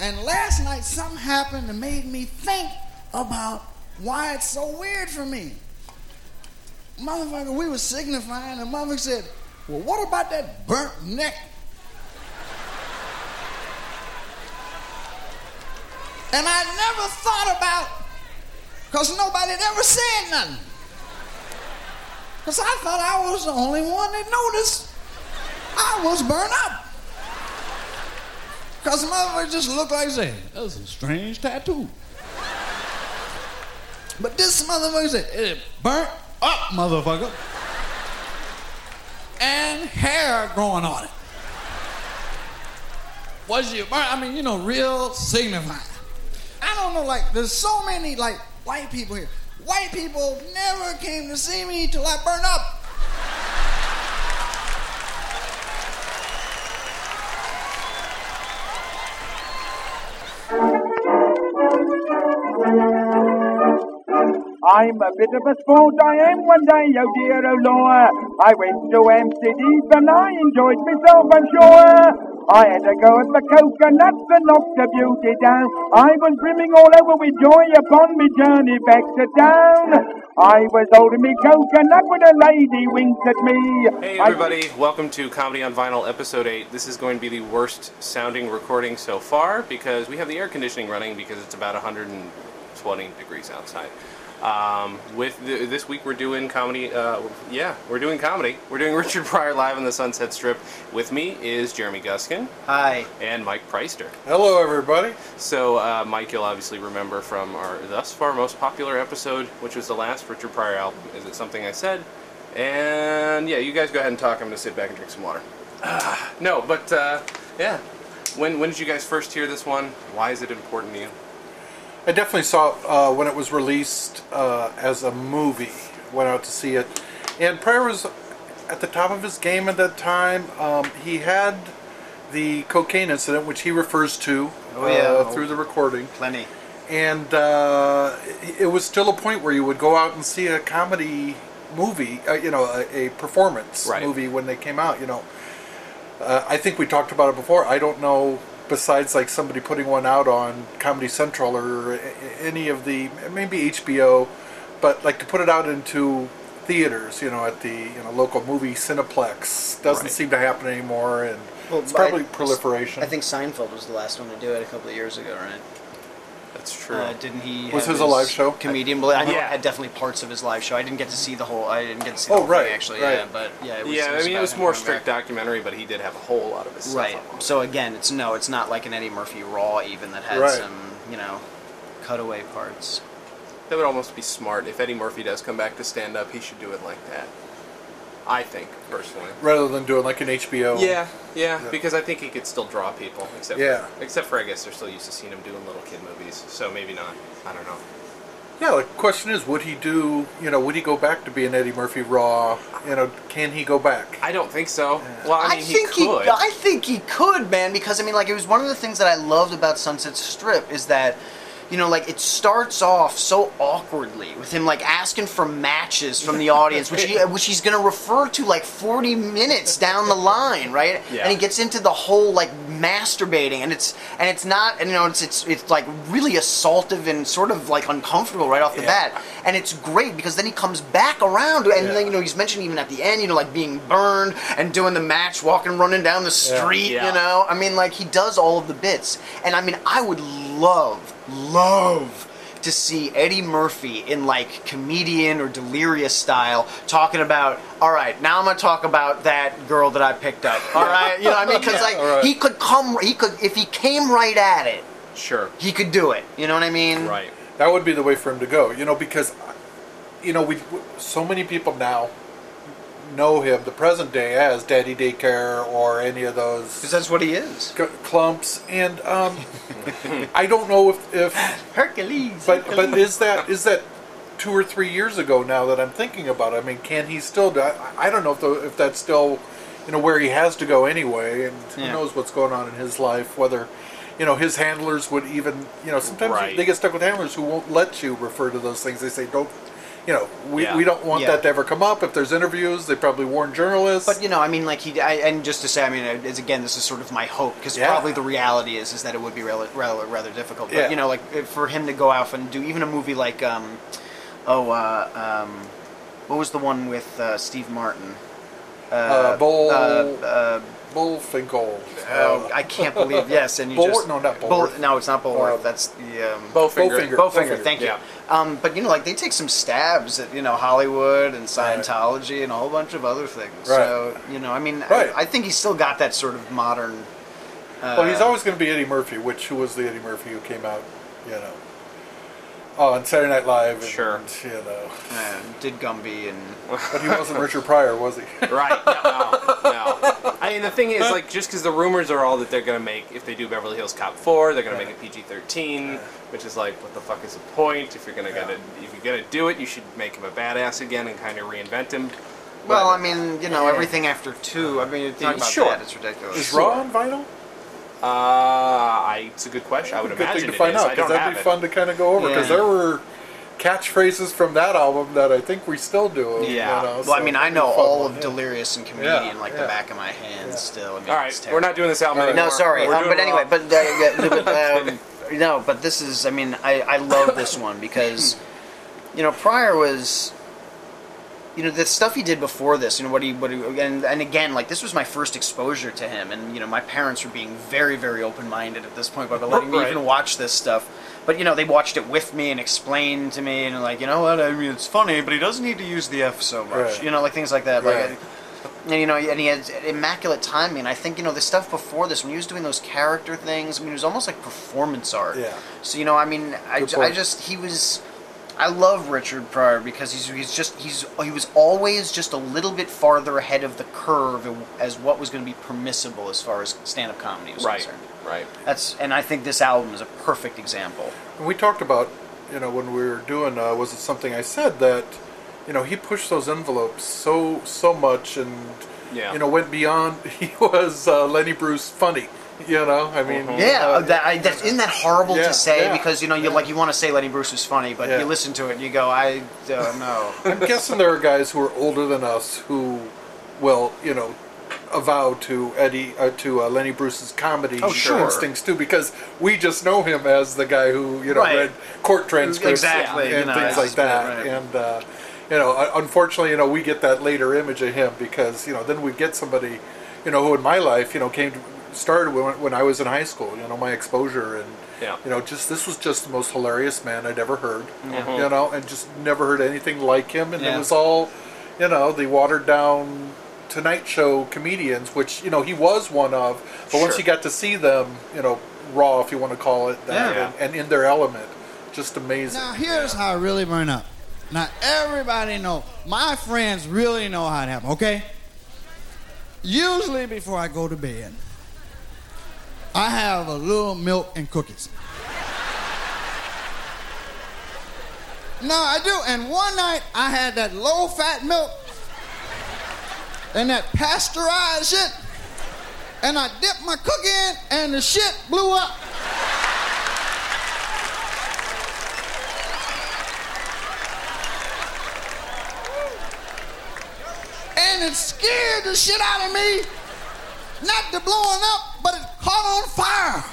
And last night, something happened that made me think about why it's so weird for me. Motherfucker, we were signifying, and motherfucker said, Well, what about that burnt neck? And I never thought about, because nobody ever said nothing. Because I thought I was the only one that noticed I was burnt up. Because the motherfucker just looked like say, that's a strange tattoo. But this motherfucker said, it burnt up, motherfucker. And hair growing on it. Was you burnt? I mean, you know, real signifying. I don't know, like, there's so many, like, white people here. White people never came to see me till I burned up. I'm a bit of a sport, I am one day, oh dear, oh Lord. I went to Amsterdam and I enjoyed myself, I'm sure. I had a go at the coconuts and knocked the beauty down. I was brimming all over with joy upon my journey back to town. I was holding me coconut when a lady winked at me. Hey I- everybody, welcome to Comedy on Vinyl episode 8. This is going to be the worst sounding recording so far because we have the air conditioning running because it's about 120 degrees outside. Um, with the, this week we're doing comedy, uh, yeah, we're doing comedy. We're doing Richard Pryor live on the Sunset Strip. With me is Jeremy Guskin Hi. and Mike Preister. Hello, everybody. So, uh, Mike, you'll obviously remember from our thus far most popular episode, which was the last Richard Pryor album. Is it something I said? And yeah, you guys go ahead and talk. I'm going to sit back and drink some water. Ah, no, but uh, yeah. When, when did you guys first hear this one? Why is it important to you? I definitely saw it uh, when it was released uh, as a movie. Went out to see it, and Pryor was at the top of his game at that time. Um, he had the cocaine incident, which he refers to Oh, yeah. uh, through the recording, Plenty. and uh, it was still a point where you would go out and see a comedy movie, uh, you know, a, a performance Right. movie when they came out. You know, uh, I think we talked about it before. I don't know besides like somebody putting one out on Comedy Central or a- a- any of the maybe HBO, but like to put it out into theaters, you know, at the you know local movie Cineplex doesn't Right. seem to happen anymore, and Well, it's probably I- proliferation. I think Seinfeld was the last one to do it a couple of years ago, right? That's true. Uh, didn't he? Was have his a live show? Comedian. Well, I know Yeah. it had definitely parts of his live show. I didn't get to see the whole. I didn't get to see the Oh, whole right, thing actually. right. Yeah, but yeah, it was, yeah, I mean, it was more strict back. documentary, but he did have a whole lot of his stuff Right. on. So again, it's no, it's not like an Eddie Murphy Raw even that had Right. some, you know, cutaway parts. That would almost be smart. If Eddie Murphy does come back to stand up, he should do it like that. I think, personally. rather than doing like an HBO. Yeah, yeah, Yeah. because I think he could still draw people. Except Yeah. for, except for I guess they're still used to seeing him doing little kid movies, so maybe not. I don't know. Yeah, the question is, would he do? You know, would he go back to being Eddie Murphy Raw? You know, can he go back? I don't think so. Well, I mean, think he could. I think he could, man, because I mean, like, it was one of the things that I loved about Sunset Strip is that, you know, like it starts off so awkwardly with him like asking for matches from the audience, which he which he's gonna refer to like forty minutes down the line, right? Yeah. And he gets into the whole like masturbating, and it's and it's not, and you know, it's it's it's like really assaultive and sort of like uncomfortable right off the Yeah. bat, and it's great because then he comes back around, and Yeah. then you know he's mentioned even at the end, you know, like being burned and doing the match, walking, running down the street, Yeah. you know. I mean, like he does all of the bits, and I mean, I would love, love to see Eddie Murphy in like comedian or delirious style talking about. All right, now I'm gonna talk about that girl that I picked up. All right, you know, what I mean, because Yeah, like right. he could come, he could if he came right at it, Sure. he could do it. You know what I mean? Right. That would be the way for him to go. You know, because you know we so many people now know him the present day as Daddy Daycare or any of those Because that's what he is. c- clumps, and um, I don't know if, if Hercules. but but is that is that two or three years ago now that I'm thinking about it? I mean, can he still do? I, I don't know if the, if that's still you know where he has to go anyway, and who Yeah. knows what's going on in his life, whether. You know, his handlers would even, you know, sometimes Right. they get stuck with handlers who won't let you refer to those things. They say, don't, you know, we, Yeah. we don't want Yeah. that to ever come up. If there's interviews, they probably warn journalists. But you know, I mean, like he, I, and just to say, I mean, it's, again, this is sort of my hope because Yeah. probably the reality is is that it would be rather rather, rather difficult. But Yeah. you know, like for him to go out and do even a movie like, um, oh, uh, um, what was the one with uh, Steve Martin? uh, Bull, Uh, uh, Bullfinkel. oh, uh, I can't believe yes, and you Bulworth? just No, not Bull- Bulworth. no, it's not Bullworth. Uh, That's the um, Bowfinger. Bowfinger. Bowfinger, Bowfinger, thank you. yeah. Um, but you know, like they take some stabs at you know Hollywood and Scientology and a whole bunch of other things. Right. So you know, I mean, Right. I, I think he's still got that sort of modern. Uh, well, he's always going to be Eddie Murphy, which who was the Eddie Murphy who came out, you know, Oh, on Saturday Night Live. And, Sure. You know, uh, did Gumby and but he wasn't Richard Pryor, was he? Right? No, no. I mean, the thing is, like, just because the rumors are all that they're gonna make, if they do Beverly Hills Cop four, they're gonna make it PG thirteen, which is like, what the fuck is the point? If you're gonna Yeah. gonna if you're gonna do it, you should make him a badass again and kind of reinvent him. well, But- I mean, you know, everything after two. I mean, you're talking about Sure. that. It's ridiculous. Is Raw on vinyl? Uh, I, it's a good question. I would Good imagine thing to it find is. out because that'd be it. fun to kind of go over because Yeah. there were catchphrases from that album that I think we still do. Yeah. You know, Well, so I mean, I know all of yeah. Delirious and Comedian Yeah, like yeah. the back of my hand still. I mean, All it's right, we're not doing this album All right. anymore. No, sorry, We're um, but anyway, but, uh, but um, no, but this is. I mean, I, I love this one because, you know, Pryor was, you know, the stuff he did before this. You know what he, what he, and and again, like this was my first exposure to him, and you know, my parents were being very, very open minded at this point by letting me even watch this stuff. But you know, they watched it with me and explained to me, and like, you know what? I mean, it's funny, but he doesn't need to use the F so much. Right. You know, like things like that. Right. Like, and you know, and he had immaculate timing. And I think you know the stuff before this, when he was doing those character things, I mean, it was almost like performance art. Yeah. So you know, I mean, I, I just he was. I love Richard Pryor because he's he's just he's he was always just a little bit farther ahead of the curve as what was going to be permissible as far as stand-up comedy was right, concerned. Right. That's and I think this album is a perfect example. And we talked about, you know, when we were doing, uh, was it something I said that, you know, he pushed those envelopes so so much and, Yeah. you know, went beyond. He was uh, Lenny Bruce funny. You know, I mean, Yeah, uh, that, I, that, isn't that horrible Yeah, to say? yeah, because you know, you yeah. like you want to say Lenny Bruce was funny, but Yeah. you listen to it and you go, I don't know. I'm guessing there are guys who are older than us who will, you know, avow to Eddie uh, to uh, Lenny Bruce's comedy Oh, sure. instincts too, because we just know him as the guy who you know Right. read court transcripts Exactly, and you know, things like that, right. and. Uh, you know, uh, unfortunately, you know, we get that later image of him because, you know, then we get somebody, you know, who in my life, you know, came to, started when, when I was in high school, you know, my exposure and, Yeah. you know, just this was just the most hilarious man I'd ever heard, Mhm. you know, and just never heard anything like him. And Yeah. it was all, you know, the watered down Tonight Show comedians, which, you know, he was one of. But once Sure. you got to see them, you know, raw, if you want to call it that, Yeah. and, and in their element, just amazing. Now here's how I really burn up. Now everybody know, my friends really know how it happened, okay? Usually before I go to bed, I have a little milk and cookies. No, I do. And one night I had that low fat milk and that pasteurized shit. And I dipped my cookie in and the shit blew up. and it scared the shit out of me. Not the blowing up, but it caught on fire.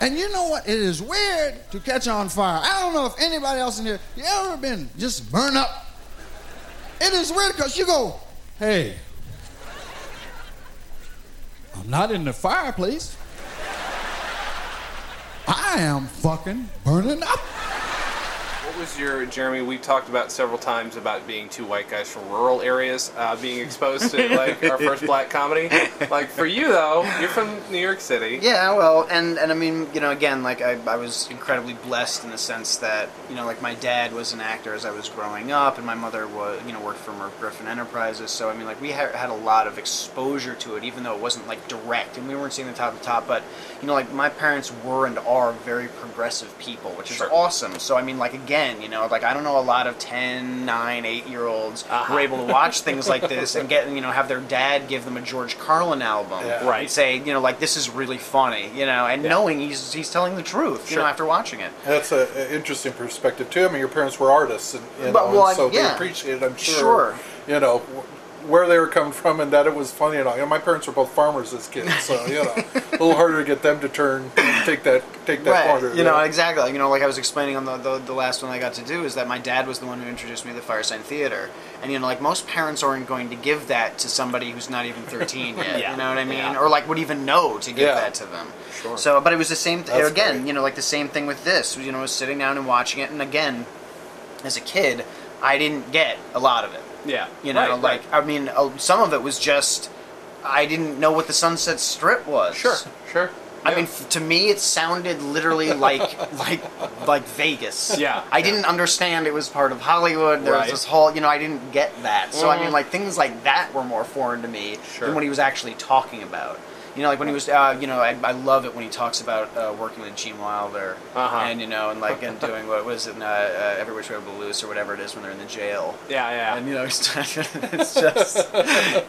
And you know what? It is weird to catch on fire. I don't know if anybody else in here, you ever been just burned up? It is weird because you go, hey, I'm not in the fireplace. I am fucking burning up. Was your Jeremy? We talked about several times about being two white guys from rural areas uh, being exposed to like our first black comedy. Like for you though, you're from New York City. Yeah, well, and and I mean, you know, again, like I, I was incredibly blessed in the sense that you know, like my dad was an actor as I was growing up, and my mother was, you know, worked for Merv Griffin Enterprises. So I mean, like we had, had a lot of exposure to it, even though it wasn't like direct, and we weren't seeing the top of the top. But you know, like my parents were and are very progressive people, which is Sure. awesome. So I mean, like again, again, you know, like I don't know a lot of 10, 9, 8 year olds Uh-huh. who are able to watch things like this and get, you know, have their dad give them a George Carlin album. Yeah. Right. And say, you know, like this is really funny, you know, and Yeah. knowing he's he's telling the truth, you know, after watching it. That's an interesting perspective too. I mean, your parents were artists, and you know, But, well, and so I- yeah. they appreciated. I'm sure. Sure. You know wh- where they were coming from, and that it was funny and all. You know, my parents were both farmers as kids, so you know, a little harder to get them to turn take that take that right. corner. You know, yeah. exactly. You know, like I was explaining on the, the the last one I got to do is that my dad was the one who introduced me to the Firesign Theater, and you know, like most parents aren't going to give that to somebody who's not even 13 yet. Yeah. You know what I mean? Yeah. Or like would even know to give Yeah. that to them. Sure. So, but it was the same. Th- again, great. you know, like the same thing with this. You know, I was sitting down and watching it, and again, as a kid, I didn't get a lot of it. Yeah. You know, Right, like right. I mean, uh, some of it was just I didn't know what the Sunset Strip was. Sure. Sure. I Yeah. mean, f- to me, it sounded literally like like like Vegas. Yeah, I yeah. didn't understand it was part of Hollywood. There Right. was this whole, you know, I didn't get that. So I mean, Mhm. like things like that were more foreign to me Sure. than what he was actually talking about. You know, like when he was, uh, you know, I, I love it when he talks about uh, working with Gene Wilder, Uh-huh. and you know, and like and doing what was it, uh, uh, Every Which Way But Loose or whatever it is when they're in the jail. Yeah, yeah. And you know, he's it's just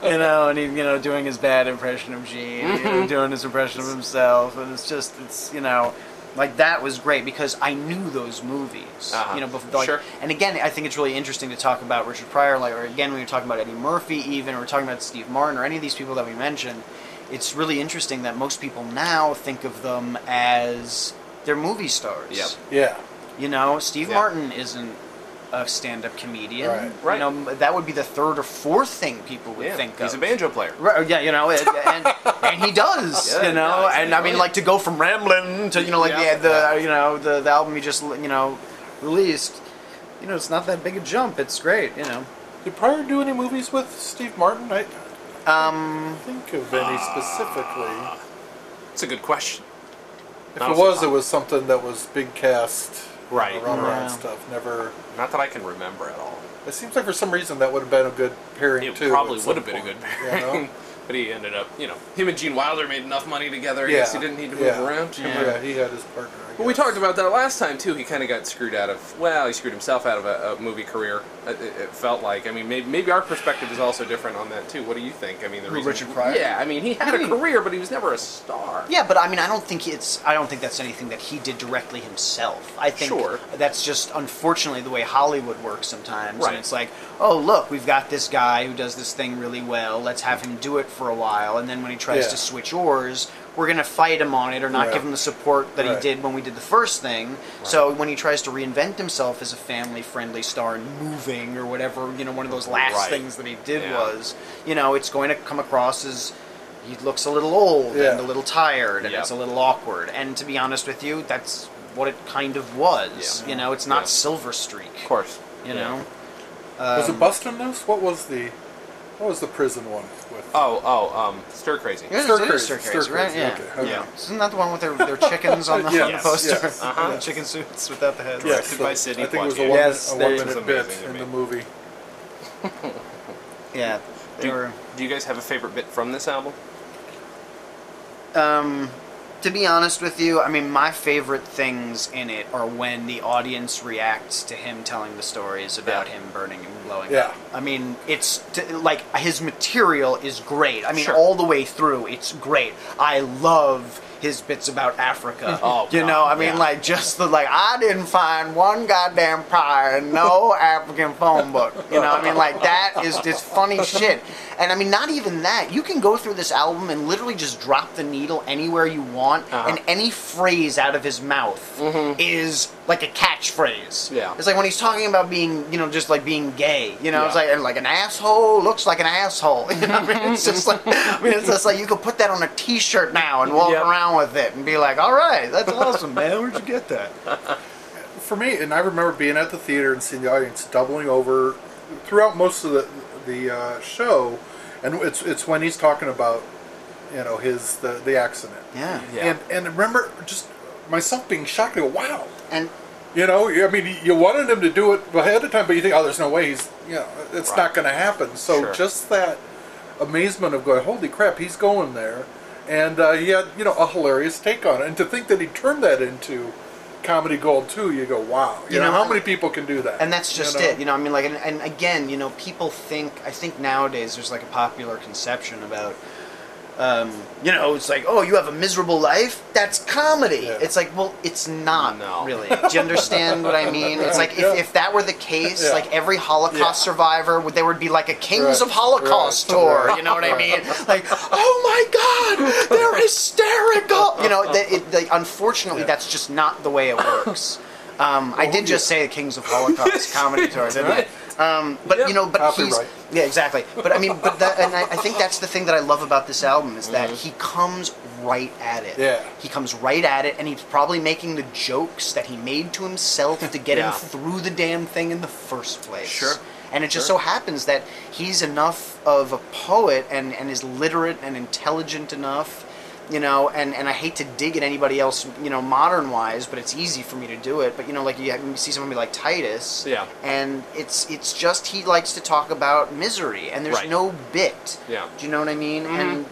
you know, and he you know doing his bad impression of Gene, you know, doing his impression of himself, and it's just it's you know, like that was great because I knew those movies, Uh-huh. you know, before, like, Sure. and again, I think it's really interesting to talk about Richard Pryor, like, or again when you're talking about Eddie Murphy, even, or we're talking about Steve Martin, or any of these people that we mentioned. It's really interesting that most people now think of them as they're movie stars. Yep. yeah. You know, Steve Yeah. Martin isn't a stand-up comedian. Right. Right. You know, that would be the third or fourth thing people would yeah. think He's a banjo player. Right, oh, yeah, you know, it- and, and he does, Yeah, you know, does. and I mean, oh, like to go from rambling to you know, like Yeah. the, the you know the, the album he just you know released, you know, it's not that big a jump. It's great, you know. Did Pryor do any movies with Steve Martin? I Um, think of any specifically. It's a good question. If Not it was, it was something that was big cast, Right. You know, runaround Yeah. stuff. Never. Not that I can remember at all. It seems like for some reason that would have been a good pairing It too. probably would have been a point, good you know? pairing. but he ended up, you know, him and Gene Wilder made enough money together. I Yeah. guess he didn't need to move yeah. around. Yeah. Yeah, he had his partner. Well, we talked about that last time too. He kind of got screwed out of. Well, he screwed himself out of a, a movie career. It, it, it felt like. I mean, maybe, maybe our perspective is also different on that too. What do you think? I mean, the Who, reason. Richard Pryor? Yeah, I mean, he had a career, but he was never a star. yeah, but I mean, I don't think it's I don't think that's anything that he did directly himself. I think Sure. that's just unfortunately the way Hollywood works sometimes. Right. And it's like, oh look, we've got this guy who does this thing really well. Let's have him do it for a while, and then when he tries Yeah. to switch oars, we're gonna fight him on it or not Right. give him the support that Right. he did when we did the first thing. So when he tries to reinvent himself as a family-friendly star in moving or whatever, you know, one of those last Right. things that he did Yeah. was, you know, it's going to come across as he looks a little old Yeah. and a little tired and Yep. it's a little awkward. And to be honest with you, that's what it kind of was. Yeah. You know, it's not. Silver Streak. Of course. You know. was Um, it Bustin' Loose? What was the what was the prison one with? Oh, oh, um, stir crazy. Yeah, Stir it is Crazy, Stir Stir Crazy, right? Crazy, Yeah. okay, okay. yeah. Isn't that the one with their, their chickens on the, on the poster? yes, Uh-huh. The chicken suits without the heads. Yes, Directed by the- Sidney I think it was a Poitier. one, Yes, a there- one Which is minute bit amazing in the movie. Yeah. They Do, were. do you guys have a favorite bit from this album? Um, to be honest with you, I mean, my favorite things in it are when the audience reacts to him telling the stories about Yeah. him burning and blowing Yeah. up. I mean, it's t- like his material is great. I mean, Sure. all the way through, it's great. I love his bits about Africa. Oh, you God, know, I mean, yeah. like just the like, I didn't find one goddamn Pryor in no African phone book. You know, I mean, like that is just funny shit. And I mean, not even that. You can go through this album and literally just drop the needle anywhere you want, Uh-huh. and any phrase out of his mouth is like a catchphrase. Yeah. It's like when he's talking about being, you know, just like being gay. You know, it's Yeah. like like an asshole looks like an asshole. You know, I mean, it's just like I mean, it's just like you could put that on a T-shirt now and walk Yep. around with it and be like, all right, that's awesome, man. Where'd you get that? For me, and I remember being at the theater and seeing the audience doubling over throughout most of the the uh, show, and it's it's when he's talking about you know his the the accident. Yeah. Yeah. And and remember just myself being shocked. I go, wow. And You know, I mean, you wanted him to do it ahead of time, but you think, oh, there's no way he's, you know, it's Right. not going to happen. So Sure. just that amazement of going, holy crap, he's going there, and uh, he had, you know, a hilarious take on it, and to think that he turned that into comedy gold too. You go, wow. You, You know, know, how many people can do that? and that's just You know? it you know i mean like and, and again you know people think i think nowadays there's like a popular conception about um, you know it's like oh you have a miserable life that's comedy Yeah. it's like well it's not No. really do you understand what i mean it's like Yeah. if, if that were the case Yeah. like every holocaust survivor would there would be like a kings Right. of holocaust Right. tour Right. you know what i mean like oh my god they're hysterical you know that it, unfortunately that's just not the way it works um, I did just say the Kings of Holocaust comedy tour, didn't I? Um, but Yeah. you know, but he's Copyright. yeah, exactly. But I mean, but that, and I, I think that's the thing that I love about this album is that he comes right at it. Mm-hmm. Yeah. he comes right at it, and he's probably making the jokes that he made to himself to get Yeah. him through the damn thing in the first place. Sure. And it just Sure. so happens that he's enough of a poet and, and is literate and intelligent enough, you know, and, and I hate to dig at anybody else, you know, modern wise, but it's easy for me to do it. But you know, like you, have- you see somebody like Titus, Yeah. and it's it's just he likes to talk about misery, and there's Right. no bit. Yeah. Do you know what I mean? Mm-hmm. And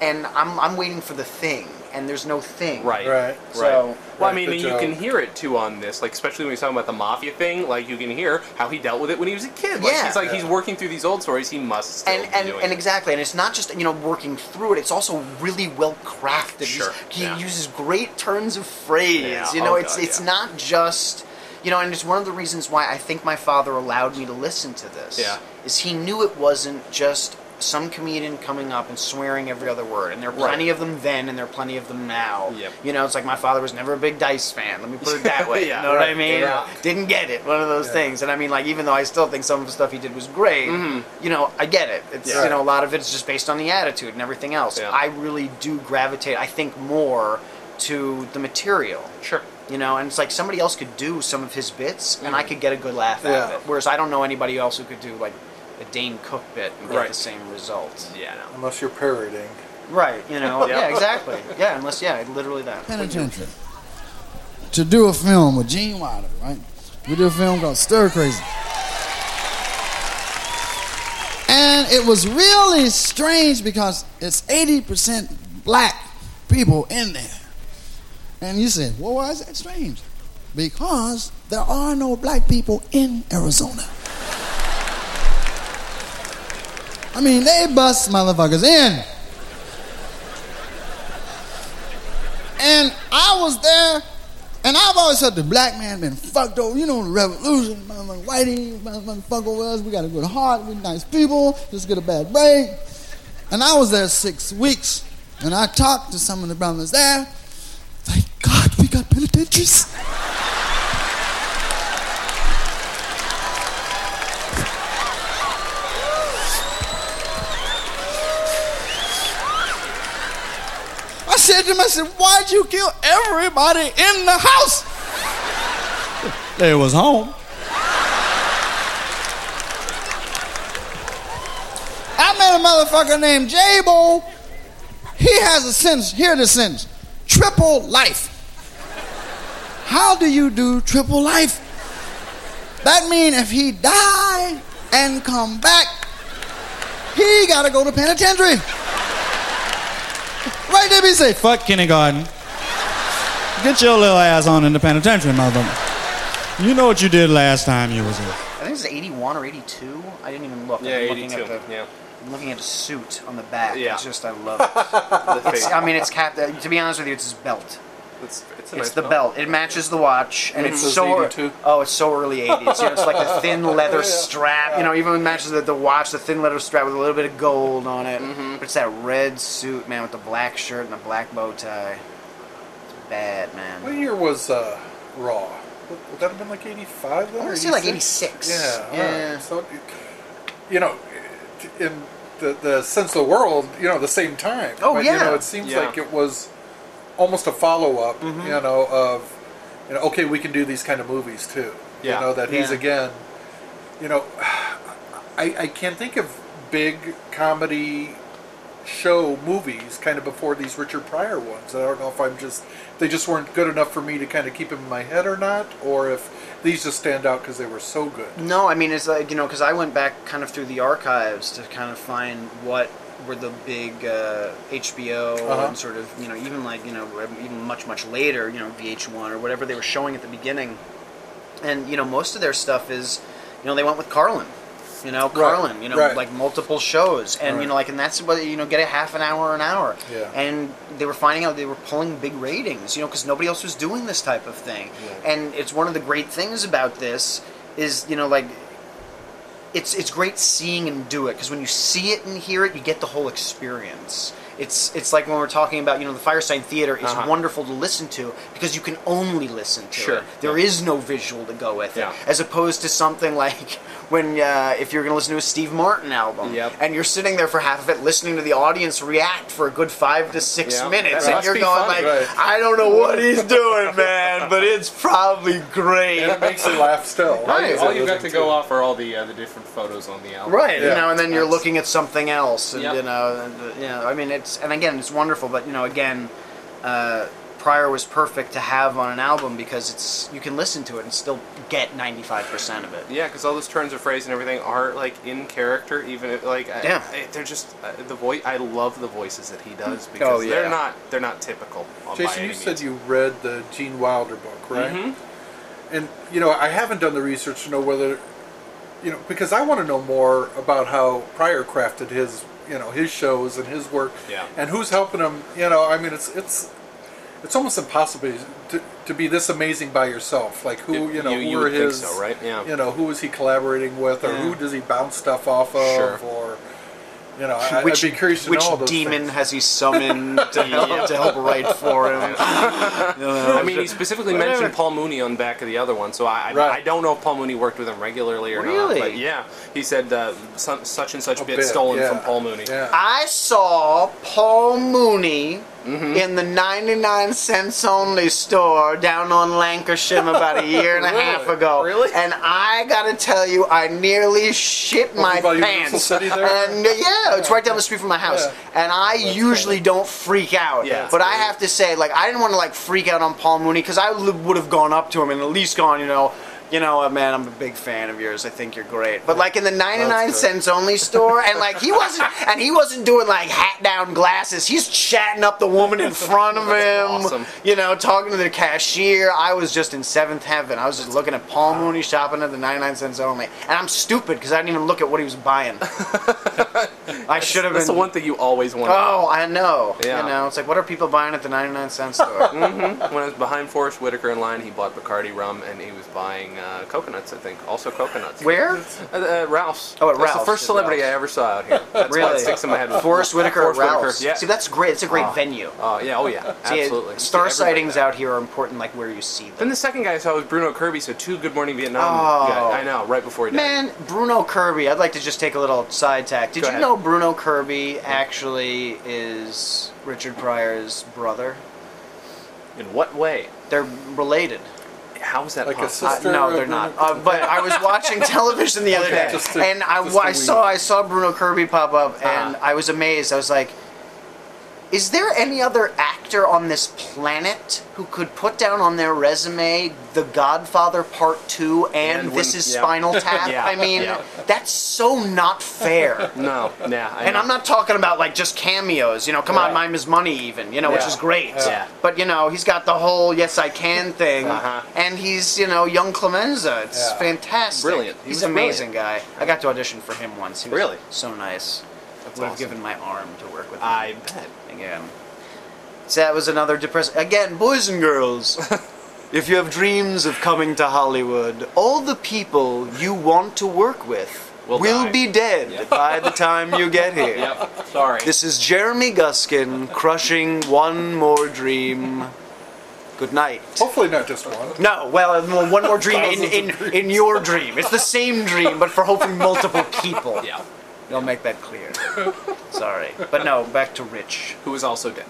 and I'm I'm waiting for the thing, and there's no thing. Right. Right. So- Right. Well, I mean, and you joke. can um, hear it too on this, like especially when he's talking about the mafia thing. Like you can hear how he dealt with it when he was a kid. Like Yeah. he's like he's working through these old stories. He must still and be and, doing and it. exactly and it's not just you know working through it it's also really well crafted Sure, He's- he yeah. uses great turns of phrase Yeah, you know oh it's God, it's yeah. not just you know and it's one of the reasons why i think my father allowed me to listen to this Yeah. is he knew it wasn't just some comedian coming up and swearing every other word and there are Right. plenty of them then and there are plenty of them now Yep. you know it's like my father was never a big dice fan let me put it that way Yeah, you know what i mean yeah. didn't get it one of those Yeah. things and i mean like even though i still think some of the stuff he did was great you know i get it it's Yeah. you know a lot of it is just based on the attitude and everything else Yeah. i really do gravitate i think more to the material Sure. you know and it's like somebody else could do some of his bits and i Mm. could get a good laugh out of it whereas i don't know anybody else who could do like a dane cook bit and get Right. the same result Yeah. No. Unless you're parroting. right you know Yeah. yeah exactly yeah unless yeah literally that penitentiary to do a film with Gene Wilder, right? We did a film called Stir Crazy. And it was really strange because it's 80% black people in there. And you said, well, why is that strange? Because there are no black people in Arizona. I mean, they bust motherfuckers in. And I was there, and I've always said the black man been fucked over. You know, the revolution, whitey, motherfucker was. We got a good heart, we nice people, just get a bad break. And I was there six weeks, and I talked to some of the brothers there. Thank God we got penitentiaries. Said to him, I said, why'd you kill everybody in the house? They was home. I met a motherfucker named J-Bo. He has a sentence, hear the sentence, triple life. How do you do triple life? That mean if he die and come back, he gotta go to penitentiary. Right there, he say, fuck kindergarten. Get your little ass on in the penitentiary, motherfucker. You know what you did last time you was here. i think it's 81 or 82 i didn't even look Yeah. I'm looking 82. at the Yeah. I'm looking at the suit on the back Yeah. it's just i love it The It's. I mean, it's cap. uh, To be honest with you, it's his belt. It's, it's, a It's nice the belt. It matches the watch, and it's It says so. 82. Oh, it's so early '80s. You know, it's like the thin leather strap. You know, even when it matches the, the watch, the thin leather strap with a little bit of gold on it. But it's that red suit, man, with the black shirt and the black bow tie. It's bad, man. What man. year was uh, Raw? Would would that have been like 85 then? I wanna say like 86? 86. Yeah. Yeah. right. So, you know, in the, the sense of the world, you know, the same time. Oh, but, You know, it seems Yeah. like it was almost a follow up, Mm-hmm. you know, of, you know, okay, we can do these kind of movies too. Yeah. You know, that he's Yeah. again, you know, I, I can't think of big comedy show movies kind of before these Richard Pryor ones. I don't know if I'm just they just weren't good enough for me to kind of keep them in my head or not, or if these just stand out because they were so good. No, I mean it's like you know because I went back kind of through the archives to kind of find what were the big uh, HBO Uh-huh. and sort of you know even like you know even much much later you know VH1 or whatever they were showing at the beginning, and you know most of their stuff is you know they went with Carlin. You know, Carlin. You know, right. like multiple shows, and you know, like, and that's what you know, get a half an hour, an hour, Yeah. and they were finding out they were pulling big ratings, you know, because nobody else was doing this type of thing. Yeah. And it's one of the great things about this is, you know, like it's it's great seeing and do it because when you see it and hear it, you get the whole experience. It's it's like when we're talking about you know the Firesign Theater is Uh-huh. wonderful to listen to because you can only listen to Sure. it. There is no visual to go with Yeah. it, as opposed to something like when uh, if you're going to listen to a Steve Martin album Yep. and you're sitting there for half of it listening to the audience react for a good five to six Yeah. minutes That and you're going fun. like Right. I don't know what he's doing man but it's probably great and it makes you laugh still. All, Right. you, all you've got to go off are all the uh, the different photos on the album. Right, you know, and then you're looking at something else, and Yep. you know, and, uh, you know, I mean, it's and again, it's wonderful, but you know, again, uh, Pryor was perfect to have on an album because it's you can listen to it and still get 95 percent of it. Yeah, because all those turns of phrase and everything are like in character. Even if, like, I- Yeah. I, they're just uh, the voice. I love the voices that he does Oh, because yeah. they're not they're not typical. Jason, you said you read the Gene Wilder book, right? Mhm. And you know, I haven't done the research to know whether, you know, because I want to know more about how Pryor crafted his, you know, his shows and his work, Yeah. and who's helping him. You know, I mean, it's it's it's almost impossible to, to be this amazing by yourself. Like who, You- you know, you- who you are would think his, so, right? Yeah. You know, who is he collaborating with, or Yeah. who does he bounce stuff off of, Sure. or you know, I, which I'd be curious to which know all those demon things. has he summoned to, help, to help write for him? You I mean, he specifically Whatever. mentioned Paul Mooney on the back of the other one, so I, I, Right. I don't know if Paul Mooney worked with him regularly or Really? not. But yeah, he said uh, some, such and such bit, bit, stolen yeah. from Paul Mooney. Yeah. I saw Paul Mooney Mm-hmm. in the 99 cents only store down on Lankershim about a year and a Really? half ago. Really? And I gotta tell you, I nearly shit my by Universal pants. City there? And uh, yeah, it's right down the street from my house. Yeah. And I usually don't freak out. Yeah, but I have to say, like, I didn't want to like freak out on Paul Mooney because I would have gone up to him and at least gone, you know. You know what, man? I'm a big fan of yours. I think you're great. But like in the 99 That's good. cents only store, and like he wasn't, and he wasn't doing like hat down glasses. He's chatting up the woman in front of him. awesome. You know, talking to the cashier. I was just in seventh heaven. I was just looking at Paul Mooney shopping at the 99 cents only, and I'm stupid because I didn't even look at what he was buying. I should have That's been. the one thing you always wanted. Oh, I know. Yeah. You know, it's like what are people buying at the 99 cent store? When I was behind Forest Whitaker in line, he bought Bacardi rum and he was buying uh, coconuts, I think. Also coconuts. Where? Uh, uh, Ralph's. Oh, at That's Ralph's, the first celebrity Ralph's. I ever saw out here. That's why Really? it sticks in my head. Forest Whitaker Forest at Whitaker, Ralph's. yeah. See, that's great. It's a great Oh. venue. Oh, yeah, oh yeah, See, absolutely. Star sightings out here are important, like where you see them. Then the second guy I saw was Bruno Kirby, so two Good Morning Vietnam Oh. guy. I know, right before he died. Man, Bruno Kirby. I'd like to just take a little side tack. Did Go you ahead. know Bruno Kirby actually is Richard Pryor's brother? In what way? They're related. How is that Like a possible? Uh, no, they're not. Uh, but I was watching television the other Okay. day, to- and I, I saw I saw Bruno Kirby pop up, and Uh-huh. I was amazed. I was like, "Is there any other actor on this planet who could put down on their resume The Godfather Part Two and, And This Is yeah. Spinal Tap?" Yeah, I mean, yeah. that's so not fair. No, yeah. I And know. I'm not talking about like just cameos, you know, come on, Right. mime is money even, you know, which is great. Yeah. But you know, he's got the whole yes I can thing Uh-huh. and he's, you know, young Clemenza. It's Yeah. fantastic. Brilliant. He He's an amazing guy. I got to audition for him once. He was Really? so nice. That's Would have given my arm to work with him I bet. Again. So that was another depressing again, boys and girls. if you have dreams of coming to Hollywood, all the people you want to work with Will will be dead Yep. by the time you get here. Yep. Sorry. This is Jeremy Guskin crushing one more dream. Good night. Hopefully not just one. No, well, one more dream in, in, in your dream. It's the same dream, but for hopefully multiple people. yeah. I'll make that clear. Sorry. But no, back to Rich. Who was also dead.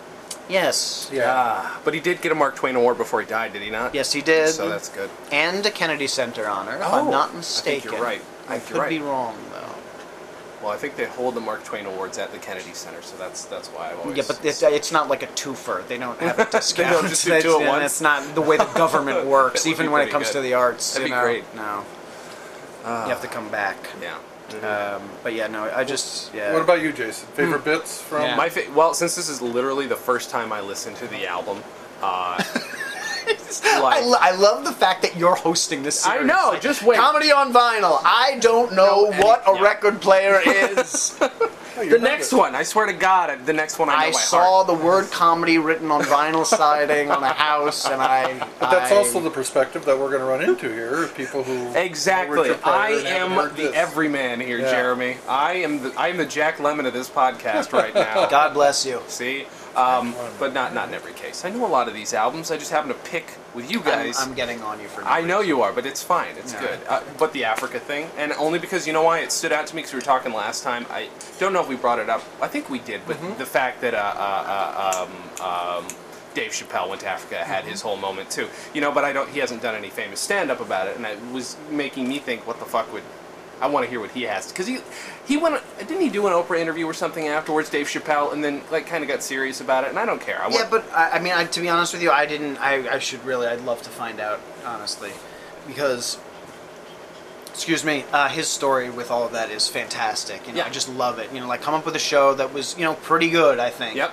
Yes. Yeah. Ah, but he did get a Mark Twain Award before he died, did he not? Yes, he did. So that's good. and a Kennedy Center honor, if Oh, I'm not mistaken. I not think mistaken. you're right. I I could you're be wrong, though. Well, I think they hold the Mark Twain Awards at the Kennedy Center, so that's that's why I've always. Yeah, but it's, it's not like a twofer. They don't have a discount. don't just do That's- two at once? It's not the way the government works, even when it comes good. to the arts. That'd you be know? great. No. you have to come back. yeah. Um, but yeah, no, I just yeah. What about you, Jason? Favorite bits from? Yeah. My fa- well, since this is literally the first time I listened to the album, uh, I, lo- I love the fact that you're hosting this. I know, Like, just wait. Comedy on vinyl. I don't know No, and- what a yeah. record player is. You the next that. one, I swear to God, the next one I know I by saw heart. the word comedy written on vinyl siding on a house, and I. But that's I- also the perspective that we're going to run into here. People who Exactly. I am the this. everyman here, Yeah. Jeremy. I am the I am the Jack Lemmon of this podcast right now. God bless you. See, um, but not not in every case. I know a lot of these albums. I just happen to pick with you I'm, guys. I'm getting on you for. Now. I know you are, but it's fine. It's Yeah. good. Uh, but the Africa thing, and only because you know why it stood out to me because we were talking last time. I don't know if we brought it up. I think we did, but Mm-hmm. the fact that uh, uh, uh, um, um, Dave Chappelle went to Africa had Mm-hmm. his whole moment too. You know, but I don't. He hasn't done any famous stand up about it, and it was making me think, what the fuck would. I want to hear what he has because he he went didn't he do an Oprah interview or something afterwards Dave Chappelle and then like kind of got serious about it and I don't care I Yeah, but I, I mean, I, to be honest with you, I didn't. I, I should really. I'd love to find out, honestly, because. Excuse me. Uh, his story with all of that is fantastic. You know, Yeah. I just love it. You know, like come up with a show that was, you know, pretty good. I think. yep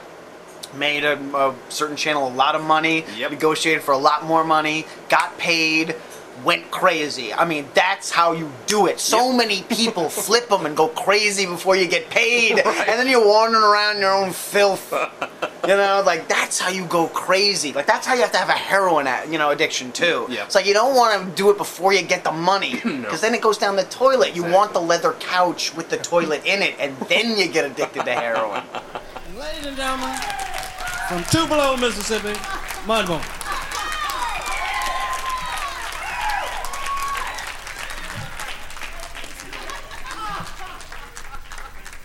Made a, a certain channel a lot of money. Yep. Negotiated for a lot more money. Got paid. Went crazy. I mean, that's how you do it. So Yep. many people flip them and go crazy before you get paid, and then you're wandering around in your own filth. You know, like that's how you go crazy. Like that's how you have to have a heroin, a- you know, addiction too. Yeah. It's like you don't want to do it before you get the money, because then it goes down the toilet. You want the leather couch with the toilet in it, and then you get addicted to heroin. Ladies and gentlemen, from Tupelo, Mississippi, Mudbone.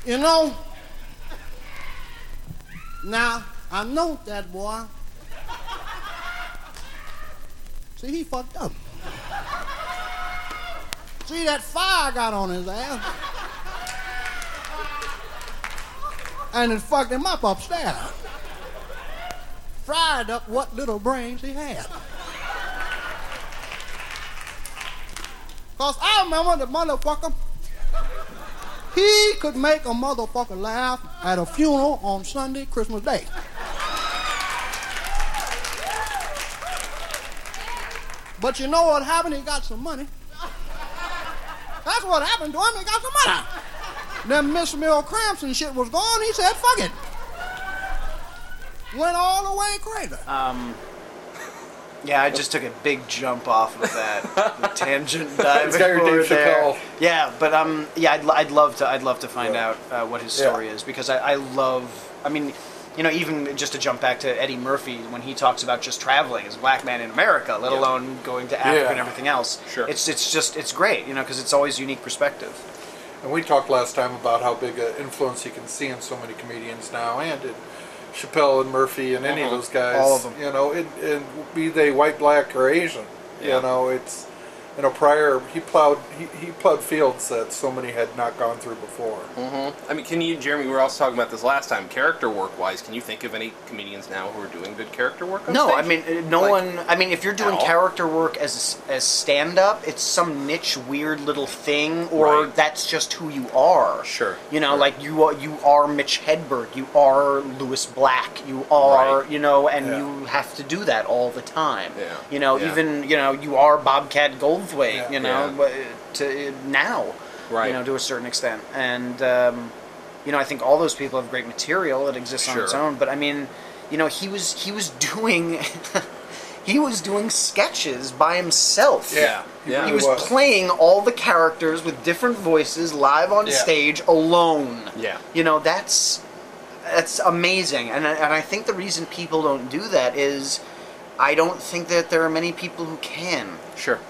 You know, now I know that boy. See, he fucked up. See, that fire got on his ass. and it fucked him up upstairs. Fried up what little brains he had. Cause I remember the motherfucker, he could make a motherfucker laugh at a funeral on Sunday, Christmas Day. But you know what happened? He got some money. That's what happened to him. He got some money. Then Miss Mill cramps and shit was gone. He said, fuck it. Went all the way crazy. Um, Yeah, I just took a big jump off of that the tangent dive. It's got your forward Dave there. Yeah, but um, yeah, I'd, I'd love to. I'd love to find Yeah. out uh, what his Yeah. story is because I, I love. I mean, you know, even just to jump back to Eddie Murphy when he talks about just traveling as a black man in America, let Yeah. alone going to Africa Yeah. and everything else. Sure. It's it's just it's great, you know, because it's always unique perspective. And we talked last time about how big an influence he can see in so many comedians now, and in Chappelle and Murphy and any of those guys. Uh-huh. All of them. You know, and, and be they white, black, or Asian. Yeah. You know, it's you know Pryor he plowed he, he plowed fields that so many had not gone through before. I mean, can you, Jeremy? We were also talking about this last time. Character work wise, can you think of any comedians now who are doing good character work? On No, stage? I mean uh, no Like, one. I mean, if you're doing character work as as stand up, it's some niche, weird little thing, or Right. that's just who you are. Sure, You know, sure. like you are you are Mitch Hedberg, you are Lewis Black, you are Right. you know, and Yeah. you have to do that all the time. Yeah, You know, yeah. even you know you are Bobcat Goldthwait. Yeah. You know, Yeah. but, to now. Right. You know, to a certain extent, and. Um, you know, I think all those people have great material that exists on its own. But I mean, you know, he was he was doing he was doing sketches by himself. Yeah, yeah. He was, was. playing all the characters with different voices live on stage alone. Yeah. You know, that's that's amazing. And and I think the reason people don't do that is I don't think that there are many people who can. Sure.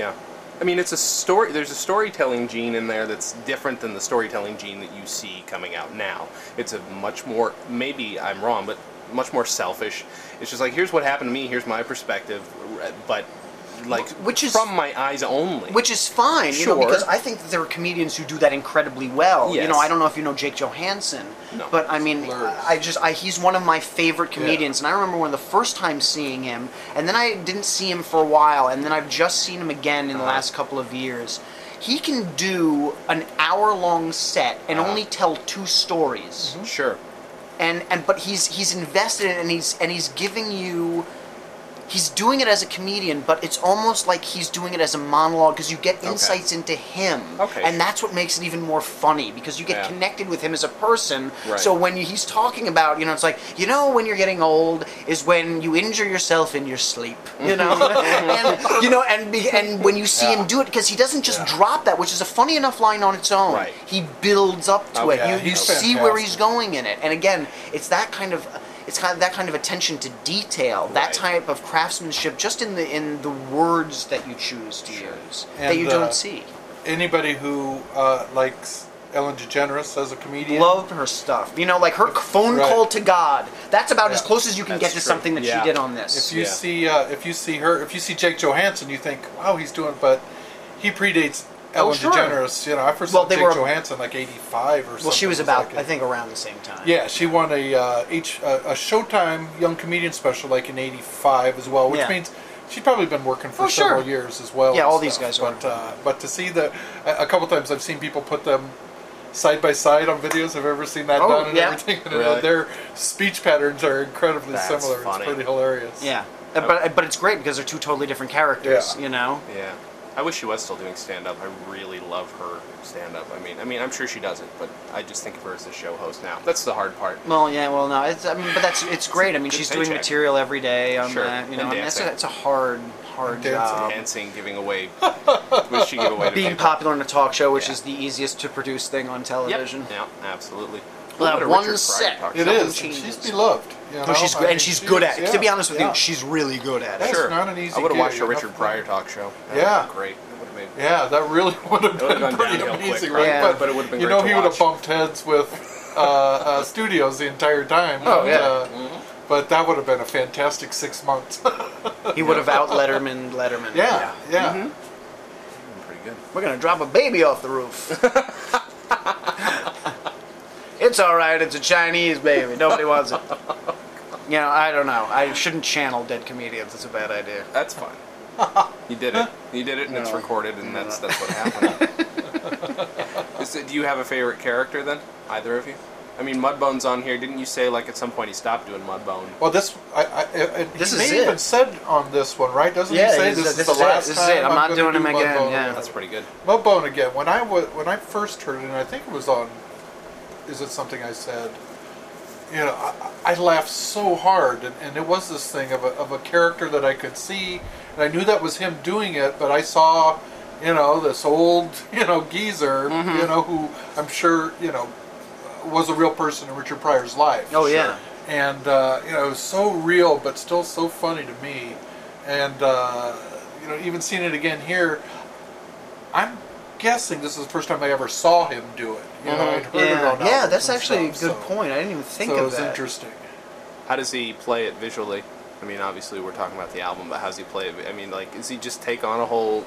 Yeah. I mean, it's a story. There's a storytelling gene in there that's different than the storytelling gene that you see coming out now. It's a much more, maybe I'm wrong, but much more selfish. It's just like, here's what happened to me. Here's my perspective, but like Which is- from my eyes only. Which is fine, you know, Sure. because I think that there are comedians who do that incredibly well. You know, I don't know if you know Jake Johannsen, No. but I mean. I just, I, he's one of my favorite comedians, yeah. and I remember one of the first time seeing him, and then I didn't see him for a while, and then I've just seen him again in the Uh-huh. last couple of years. he can do an hour long set and Uh-huh. only tell two stories. Sure. And and but he's he's invested in it and he's and he's giving you he's doing it as a comedian, but it's almost like he's doing it as a monologue because you get insights into him. Okay. And that's what makes it even more funny because you get Yeah. connected with him as a person. Right. So when he's talking about, you know, it's like, you know, when you're getting old is when you injure yourself in your sleep, you know? and, you know, and, be, and when you see him do it, because he doesn't just Yeah. drop that, which is a funny enough line on its own. Right. He builds up to Okay. it. You you see where he's going in it. And again, it's that kind of it's kind of that kind of attention to detail, that type of craftsmanship, just in the in the words that you choose to use that you uh, don't see. Anybody who uh, likes Ellen DeGeneres as a comedian, Loved her stuff. You know, like her phone Right. call to God. That's about as close as you can That's get to true. something that Yeah. she did on this. if you Yeah. see uh, if you see her, if you see Jake Johannsen, you think, wow, he's doing, but he predates Ellen Oh, sure. DeGeneres. You know, I first Well, saw they Jake were- Johannsen like '85 or something. well, she was about, like I a- think, around the same time. Yeah, she won a uh, H uh, a Showtime Young Comedian Special like in '85 as well, which Yeah. means she'd probably been working for Oh, sure. several years as well. Yeah, and all these guys. But uh, but to see the a, a couple times I've seen people put them side by side on videos. I've ever seen that Oh, done and yeah. everything. And Really? their speech patterns are incredibly That's similar. funny. It's pretty hilarious. Yeah. Uh, But, but it's great because they're two totally different characters, Yeah. you know? Yeah. I wish she was still doing stand up. I really love her stand up. I mean, I mean, I'm sure she doesn't, but I just think of her as a show host now. That's the hard part. Well, yeah, well, no, it's, I mean, but that's it's great. I mean, good she's doing paycheck. material every day on Sure, that, you know. and And that's a, dancing. it's a hard, hard And dancing. job. Dancing, giving away. what did she give away Being people? popular in a talk show, which Yeah. is the easiest to produce thing on Yep. television. Yeah, absolutely. We'll What have one set. talk It show. is. changes. She's beloved. You know? Oh, she's I good, mean, and she's she good at it. yeah, To be honest with yeah. you, she's really good at it. That's Sure. not an easy I would have watched a? Richard Pryor talk show. That Yeah. great. That would have made. Yeah, that really would have been pretty downhill quick, amazing, right? right? Yeah. But, But it would've been you know, to he would have bumped heads with uh, uh, studios the entire time. Oh, but, yeah. uh, Mm-hmm. But that would have been a fantastic six months. He would have out Letterman, Letterman. yeah, yeah. Mm-hmm. Pretty good. We're gonna drop a baby off the roof. it's all right. It's a Chinese baby. Nobody wants it. You know, I don't know. I shouldn't channel dead comedians. It's a bad idea. That's fine. You did it. You did it, and it's No. recorded, and that's that's what happened. Is it, do you have a favorite character then? Either of you? I mean, Mudbone's on here. Didn't you say like at some point he stopped doing Mudbone? Well, this I, I, I, This he is may it. even said on this one, right? Doesn't Yeah, he say he this, said, is "This the is it, last this is time it, I'm not gonna doing do him again," Mudbone yeah. That's pretty good. Mudbone again. When I wa- when I first heard it, and I think it was on, is it something I said? You know, I, I laughed so hard, and, and it was this thing of a, of a character that I could see, and I knew that was him doing it, but I saw, you know, this old, you know, geezer, Mm-hmm. you know, who I'm sure, you know, was a real person in Richard Pryor's life. Oh, yeah. And uh, you know, it was so real, but still so funny to me. And uh, you know, even seeing it again here, I'm guessing this is the first time I ever saw him do it. You know, I'd heard it Yeah, on yeah. albums That's and actually a stuff, good so- point. I didn't even think so it of was that. interesting. How does he play it visually? I mean, obviously we're talking about the album, but how's he play it? I mean, like, does he just take on a whole?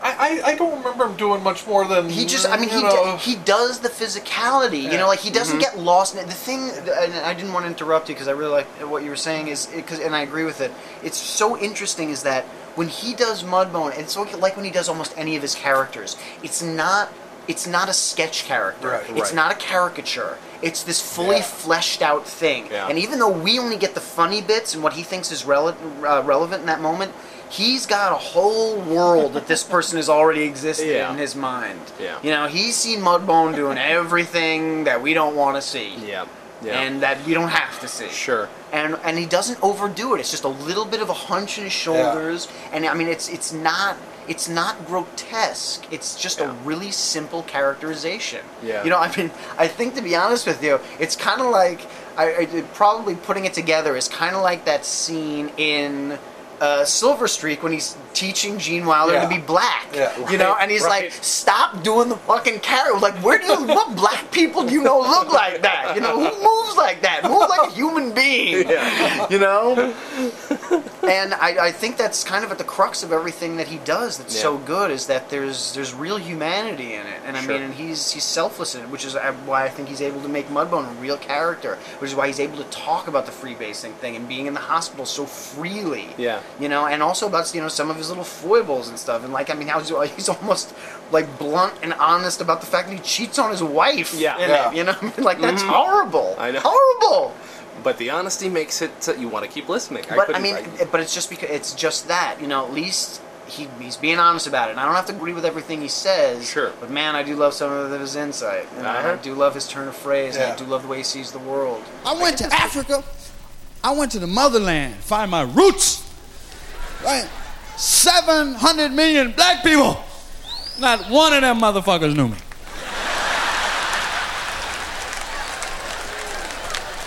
I, I, I don't remember him doing much more than He just, I mean, you he know, d- he does the physicality. You Yeah. know, like he doesn't Mm-hmm. get lost in it. The thing, and I didn't want to interrupt you because I really like what you were saying is because, and I agree with it. It's so interesting is that when he does Mudbone, and it's so like when he does almost any of his characters, it's not. It's not a sketch character. Right. It's Right. not a caricature. It's this fully Yeah. fleshed out thing. Yeah. And even though we only get the funny bits and what he thinks is rele- uh, relevant in that moment, he's got a whole world that this person has already existed Yeah. in his mind. Yeah. You know, he's seen Mudbone doing everything that we don't want to see. Yeah. Yeah. And that we don't have to see. sure. And and he doesn't overdo it. It's just a little bit of a hunch in his shoulders. And I mean it's it's not it's not grotesque. It's just a really simple characterization. Yeah. You know, I mean, I think to be honest with you, it's kind of like I, I probably putting it together is kind of like that scene in uh, Silver Streak when he's teaching Gene Wilder Yeah. to be black. Yeah. You know, and he's right. like, "Stop doing the fucking character. Like, where do you? what black people do you know look like that? You know, who moves like that? Move like a human being. You know." and I, I think that's kind of at the crux of everything that he does that's Yeah. so good is that there's there's real humanity in it and I Sure. mean and he's he's selfless in it which is uh, why I think he's able to make Mudbone a real character which is why he's able to talk about the freebasing thing and being in the hospital so freely Yeah. You know, and also about you know some of his little foibles and stuff, and like I mean, how he's- he's almost like blunt and honest about the fact that he cheats on his wife. Yeah. Yeah. it, you know, I mean, like that's horrible. I know. horrible. But the honesty makes it so you want to keep listening. But I couldn't- mean, it- but it's just because it's just that you know. At least he, he's being honest about it. And I don't have to agree with everything he says. Sure. But man, I do love some of his insight. And I- I Uh-huh. do love his turn of phrase. And Yeah. I do love the way he sees the world. I went to Africa. I went to the motherland, find my roots. Right? 700 million black people. Not one of them motherfuckers knew me.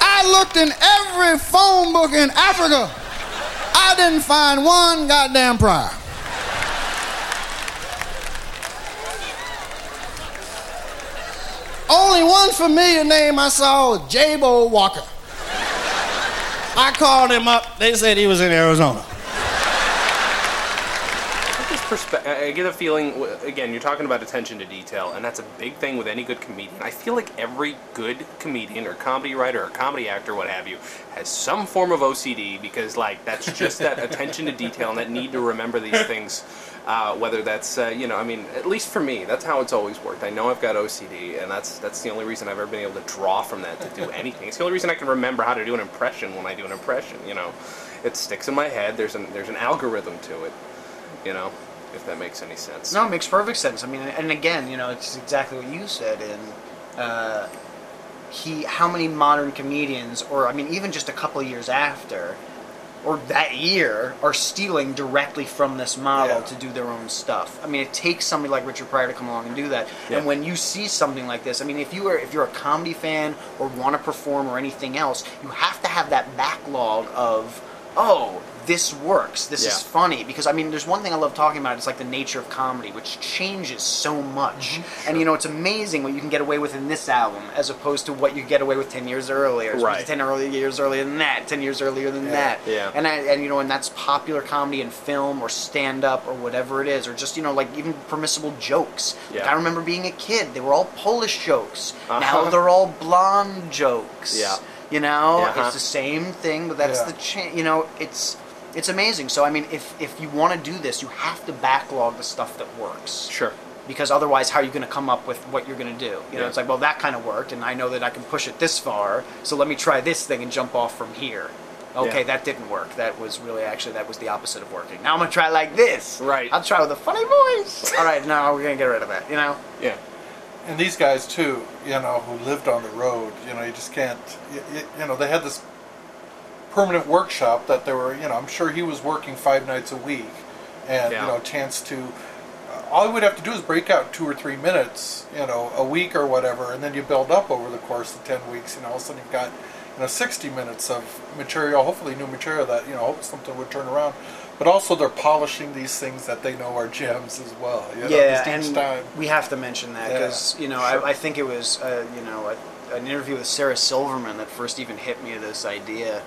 I looked in every phone book in Africa. I didn't find one goddamn Pryor. Only one familiar name I saw was J-Bo Walker. I called him up. They said he was in Arizona. Just perspe- I I get a feeling, again, you're talking about attention to detail, and that's a big thing with any good comedian. I feel like every good comedian or comedy writer or comedy actor, what have you, has some form of OCD because, like, that's just that attention to detail and that need to remember these things. Uh, whether that's, uh, you know, I mean, at least for me, that's how it's always worked. I know I've got OCD, and that's that's the only reason I've ever been able to draw from that to do anything. It's the only reason I can remember how to do an impression when I do an impression. You know, it sticks in my head. There's an there's an algorithm to it. You know, if that makes any sense. No, it makes perfect sense. I mean, and again, you know, it's exactly what you said. And uh, he, how many modern comedians, or I mean, even just a couple of years after, or that year, are stealing directly from this model Yeah. to do their own stuff. I mean, it takes somebody like Richard Pryor to come along and do that. Yeah. And when you see something like this, I mean, if you are if you're a comedy fan or want to perform or anything else, you have to have that backlog of, oh, this works. This Yeah. is funny because I mean, there's one thing I love talking about. It's like the nature of comedy, which changes so much. Mm-hmm. And you know, it's amazing what you can get away with in this album, as opposed to what you get away with ten years earlier, as opposed to Right. ten early years earlier than that, ten years earlier than Yeah. that. Yeah. And I, and you know, and that's popular comedy and film or stand up or whatever it is, or just you know, like even permissible jokes. Like Yeah. I remember being a kid, they were all Polish jokes. Now Uh-huh. they're all blonde jokes. Yeah. You know, Uh-huh. it's the same thing, but that's Yeah. the change. You know, it's it's amazing. So I mean, if if you want to do this, you have to backlog the stuff that works. Sure. Because otherwise, how are you going to come up with what you're going to do? You know, it's like, well, that kind of worked, and I know that I can push it this far. So let me try this thing and jump off from here. Okay, Yeah. that didn't work. That was really actually that was the opposite of working. Now I'm gonna try like this. Right. I'll try with a funny voice. All right, now we're gonna get rid of that. You know. Yeah. And these guys too, you know, who lived on the road, you know, you just can't, you, you, you know, they had this permanent workshop that they were, you know, I'm sure he was working five nights a week, and Yeah. you know, chance to. Uh, all he would have to do is break out two or three minutes, you know, a week or whatever, and then you build up over the course of ten weeks. You know, all of a sudden you've got, you know, 60 minutes of material, hopefully new material that you know, hope something would turn around. But also they're polishing these things that they know are gems as well. You know, yeah, and time. we have to mention that Yeah, because you know sure. I, I think it was uh, you know a, an interview with Sarah Silverman that first even hit me with this idea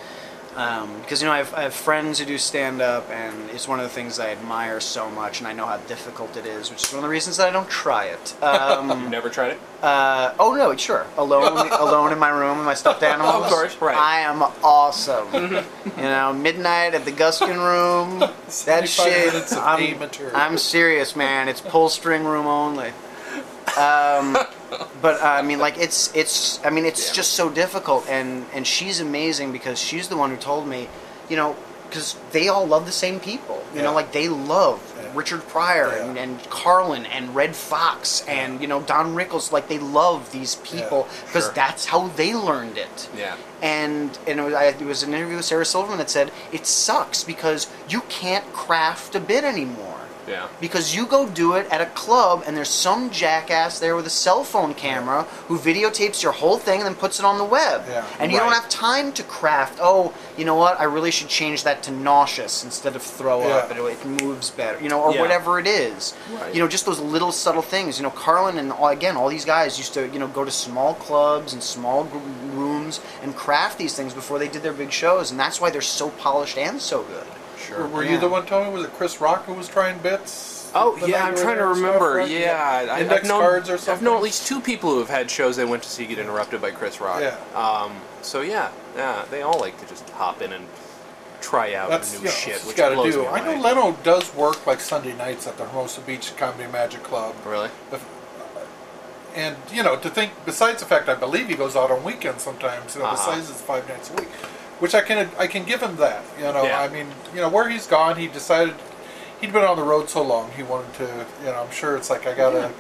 because you know I have, I have friends who do stand up and it's one of the things I admire so much and I know how difficult it is, which is one of the reasons that I don't try it. Um, You've never tried it? uh, oh no, sure, alone alone in my room with my stuffed animals. Of course, right. I am awesome. you know, midnight at the Guskin room. That 75 shit. minutes of A I'm. I'm serious, man. It's pull string room only. Um, but uh, I mean, like it's it's. I mean, it's Yeah. just so difficult, and and she's amazing because she's the one who told me, you know, because they all love the same people. You Yeah. know, like they love Yeah. Richard Pryor Yeah. and, and Carlin and Redd Foxx and you know Don Rickles. Like they love these people because sure. that's how they learned it Yeah. and and it was, I, it was an interview with Sarah Silverman that said it sucks because you can't craft a bit anymore. Yeah. Because you go do it at a club and there's some jackass there with a cell phone camera who videotapes your whole thing and then puts it on the web. Yeah. And you don't have time to craft, oh, you know what, I really should change that to nauseous instead of throw up. Yeah. It, it moves better, you know, or Yeah. whatever it is. Right. You know, just those little subtle things. You know, Carlin and all, again, all these guys used to, you know, go to small clubs and small rooms and craft these things before they did their big shows, and that's why they're so polished and so good. Sure. Were Yeah. you the one, Tony? Was it Chris Rock who was trying bits? Oh yeah, I'm trying to remember. right? Yeah, I, index I've known, cards or I've known at least two people who have had shows they went to see get interrupted by Chris Rock. Yeah. Um, so yeah, yeah, they all like to just hop in and try out That's new you know, shit, which got to blows do. me I know. Leno does work like Sunday nights at the Hermosa Beach Comedy Magic Club. Really? And you know, to think besides the fact I believe he goes out on weekends sometimes. You know, Uh-huh. besides his five nights a week, which I can I can give him that. You know, Yeah. I mean, you know, where he's gone, he decided he'd been on the road so long, he wanted to. You know, I'm sure it's like I gotta.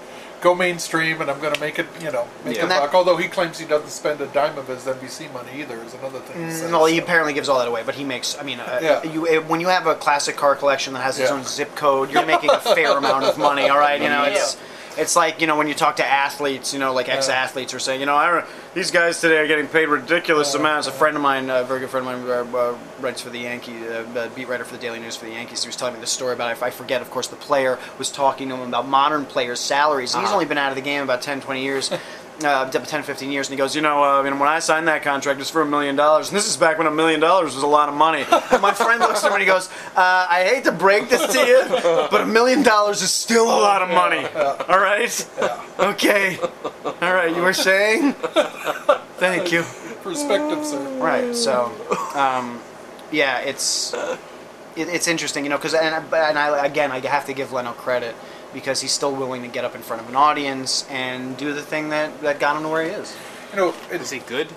Go mainstream, and I'm going to make it, you know, make Yeah. a buck. Although he claims he doesn't spend a dime of his NBC money either, is another thing. he says, Mm, Well, he so. apparently gives all that away, but he makes. I mean, uh, Yeah. you uh, when you have a classic car collection that has its Yeah. own zip code, you're making a fair amount of money. All right, you know, it's it's like you know when you talk to athletes, you know, like ex-athletes are saying, you know, I, don't- these guys today are getting paid ridiculous amounts. A friend of mine, a very good friend of mine, uh, uh, writes for the Yankees, uh, uh, beat writer for the Daily News for the Yankees. He was telling me this story about. If I forget, of course, the player was talking to him about modern players' salaries. He's Uh-huh. only been out of the game about 10, 20 years. Uh, 10, 15 years, and he goes, you know, uh, I mean, when I signed that contract, it was for a million dollars, and this is back when a million dollars was a lot of money. And my friend looks at him and he goes, uh, I hate to break this to you, but a million dollars is still a lot of money. All right? Okay. All right, you were saying? Thank you. perspective, sir. Right. So, um, yeah, it's it, it's interesting, you know, because and, and I again I have to give Leno credit because he's still willing to get up in front of an audience and do the thing that that got him to where he is. You know, Is it's, he good?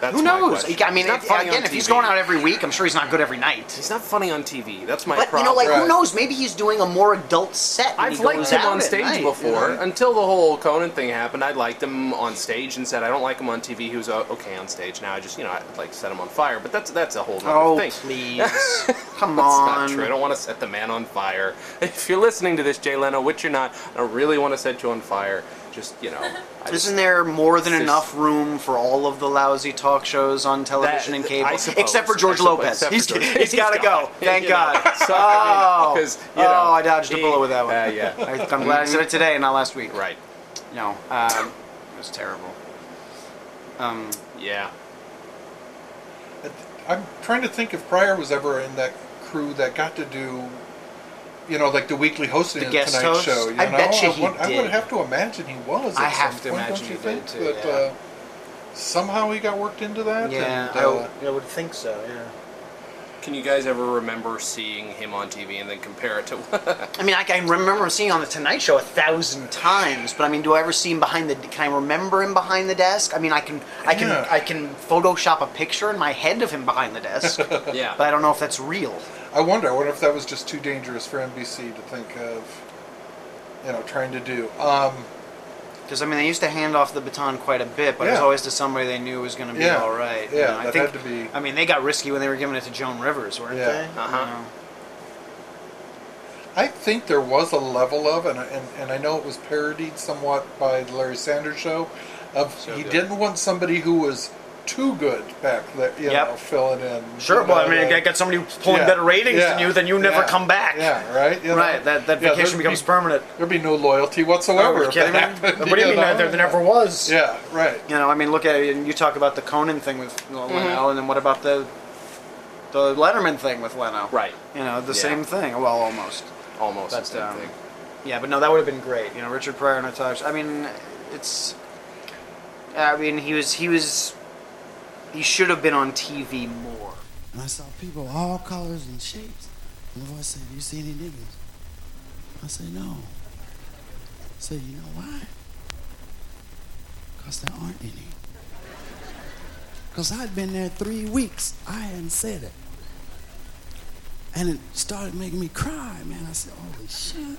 That's Who knows? question. I mean, not if, again, if he's going out every week, I'm sure he's not good every night. he's not funny on TV. That's my But problem. you know, like Right. who knows? Maybe he's doing a more adult set. when I've he liked goes him out on stage night, before you know? until the whole Conan thing happened. I liked him on stage and said I don't like him on TV. He was uh, okay on stage. Now I just you know I like set him on fire. But that's that's a whole other Oh thing. please, come That's on! not true. I don't want to set the man on fire. If you're listening to this, Jay Leno, which you're not, I don't really want to set you on fire. Just you know, I Isn't there more than enough room for all of the lousy talk shows on television and cable? I suppose. Except for George suppose. Lopez. Except for He's, George- he's got to he's go. Thank you know. God. So, I oh, mean, 'cause, you know, oh, I dodged a bullet with that one. uh, yeah. I, I'm glad I said it today, not last week. right. No, um, it was terrible. Um, Yeah. I'm trying to think if Pryor was ever in that crew that got to do, you know, like the weekly hosting The of guest Tonight host? Show. You I know? bet you I he would, I would have to imagine he was. I at have some to point, imagine don't you he think? did too, That yeah. uh, somehow he got worked into that. yeah, and, I, uh, would- I would think so. Yeah. Can you guys ever remember seeing him on TV and then compare it to? I mean, I can remember seeing him on the Tonight Show a thousand times, but I mean, do I ever see him behind the? Can I remember him behind the desk? I mean, I can, I can, Yeah. I can Photoshop a picture in my head of him behind the desk, yeah, but. I don't know if that's real. I wonder. I wonder if that was just too dangerous for NBC to think of. You know, trying to do. Um, Because I mean, they used to hand off the baton quite a bit, but it was always to somebody they knew was going to be Yeah. all right. you Yeah, know. I think. had to be- I mean, they got risky when they were giving it to Joan Rivers, weren't Yeah. they? Uh-huh. You know. I think there was a level of, and, and, and I know it was parodied somewhat by the Larry Sanders Show, of So he good. didn't want somebody who was too good back there, you Yep. know, filling in. Sure. you Well, I mean, the- I got somebody who's pulling yeah, better ratings yeah, than you, then you never yeah, come back. Yeah, right. you know? Right. That that Yeah, vacation there'd becomes be- permanent. There'd be no loyalty whatsoever. Oh, are you if kidding that me? happened, What do you mean? know? There, there never was. Yeah, right. You know, I mean, look at it. And you talk about the Conan thing with you know, Leno, and then what about the the Letterman thing with Leno? Right. You know, the Yeah. same thing. Well, almost. Almost That's the same um, thing. Yeah, but no, that would have been great. You know, Richard Pryor and I talked. I mean, it's. I mean, he was he was. He should have been on TV more. And I saw people all colors and shapes. And the voice said, Do You see any niggas? I said, No. I said, You know why? Because there aren't any. Because I'd been there three weeks. I hadn't said it. And it started making me cry, man. I said, Holy shit.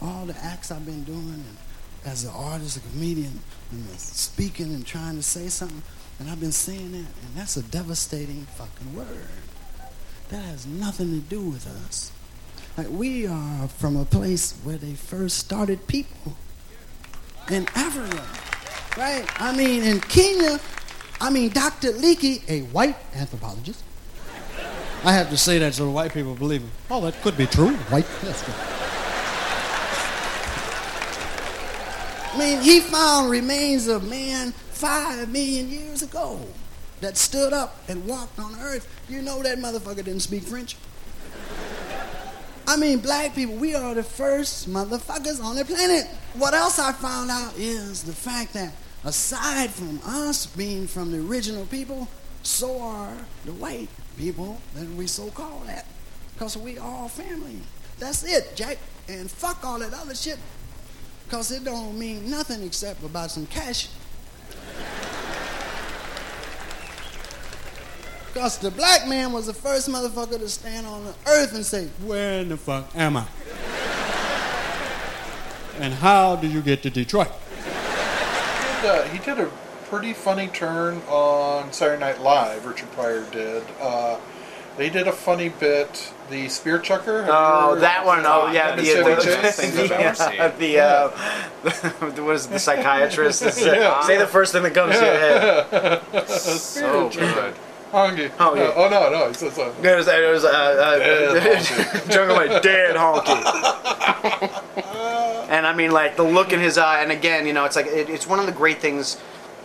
All the acts I've been doing and as an artist, a comedian, and speaking and trying to say something. And I've been saying that, and that's a devastating fucking word. That has nothing to do with us. Like we are from a place where they first started people in Africa, right? I mean, in Kenya, I mean, Dr. Leakey, a white anthropologist. I have to say that so the white people believe me. Oh, that could be true. White, that's good. I mean, he found remains of man five million years ago that stood up and walked on earth. You know that motherfucker didn't speak French. I mean, black people, we are the first motherfuckers on the planet. What else I found out is the fact that aside from us being from the original people, so are the white people that we so call that. Because we all family. That's it, Jack. And fuck all that other shit. Because it don't mean nothing except about some cash. Because the black man was the first motherfucker to stand on the earth and say, Where in the fuck am I? and how do you get to Detroit? And, uh, he did a pretty funny turn on Saturday Night Live. Richard Pryor did. Uh, they did a funny bit. The spear chucker. Oh, ever- that one. Oh, yeah. Have The, you the, it, the Chase? best things I've ever seen. uh, the, uh, what is it, the psychiatrist? Is, uh, Say the first thing that comes to your head. So good. Honky. Oh, yeah. Uh, oh no, no, it's, it's a, It was, it was uh, uh, Dead Jungle like dead honky. and I mean, like the look in his eye, and again, you know, it's like it, it's one of the great things.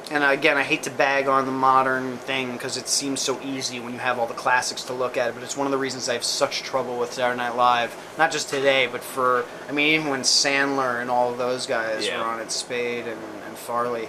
And again, I hate to bag on the modern thing because it seems so easy when you have all the classics to look at. But it's one of the reasons I have such trouble with Saturday Night Live. Not just today, but for I mean, even when Sandler and all of those guys Yeah. were on it, Spade and, and Farley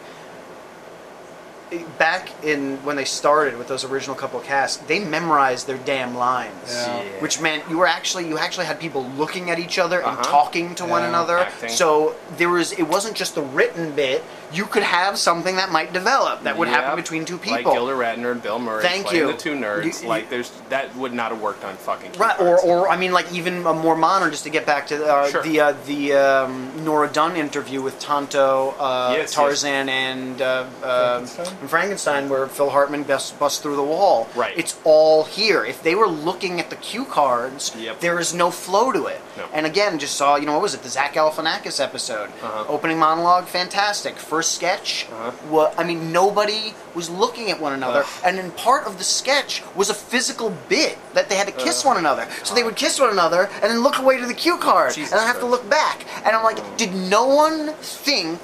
back in when they started with those original couple casts, they memorized their damn lines, Yeah. Yeah. which meant you were actually you actually had people looking at each other and Uh-huh. talking to one another. Acting. So there was it wasn't just the written bit. You could have something that might develop that would happen between two people. Like people. Gilda Radner and Bill Murray Thank playing you. the two nerds. You- you- like there's that would not have worked on fucking Right, or, or I mean, like even a more modern. Just to get back to uh, Sure. the uh, the um, Nora Dunn interview with Tonto, uh, Yes, yes. Tarzan, and uh, uh, Frankenstein? and Frankenstein, where Phil Hartman busts, busts through the wall. Right. It's all here. If they were looking at the cue cards, Yep. there is no flow to it. No. And again, just saw you know what was it? The Zach Galifianakis episode. Uh-huh. Opening monologue, fantastic. First sketch. Uh-huh. What I mean, nobody was looking at one another, Ugh. and then part of the sketch was a physical bit that they had to kiss Ugh. one another. So they would kiss one another and then look away to the cue card, Jesus and I have to look back. And I'm like, did no one think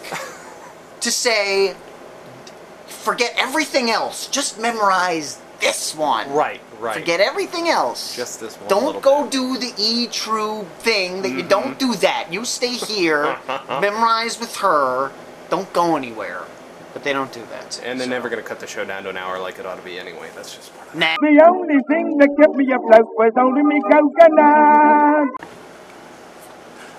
to say, forget everything else, just memorize this one. Right, right. Forget everything else. Just this one Don't go bit. do the E true thing that you Mm-hmm. don't do that. You stay here, memorize with her. Don't go anywhere. But they don't do that. And they're so. never gonna cut the show down to an hour like it ought to be anyway. That's just part of it. Nah. The only thing that kept me afloat was holding me coconut.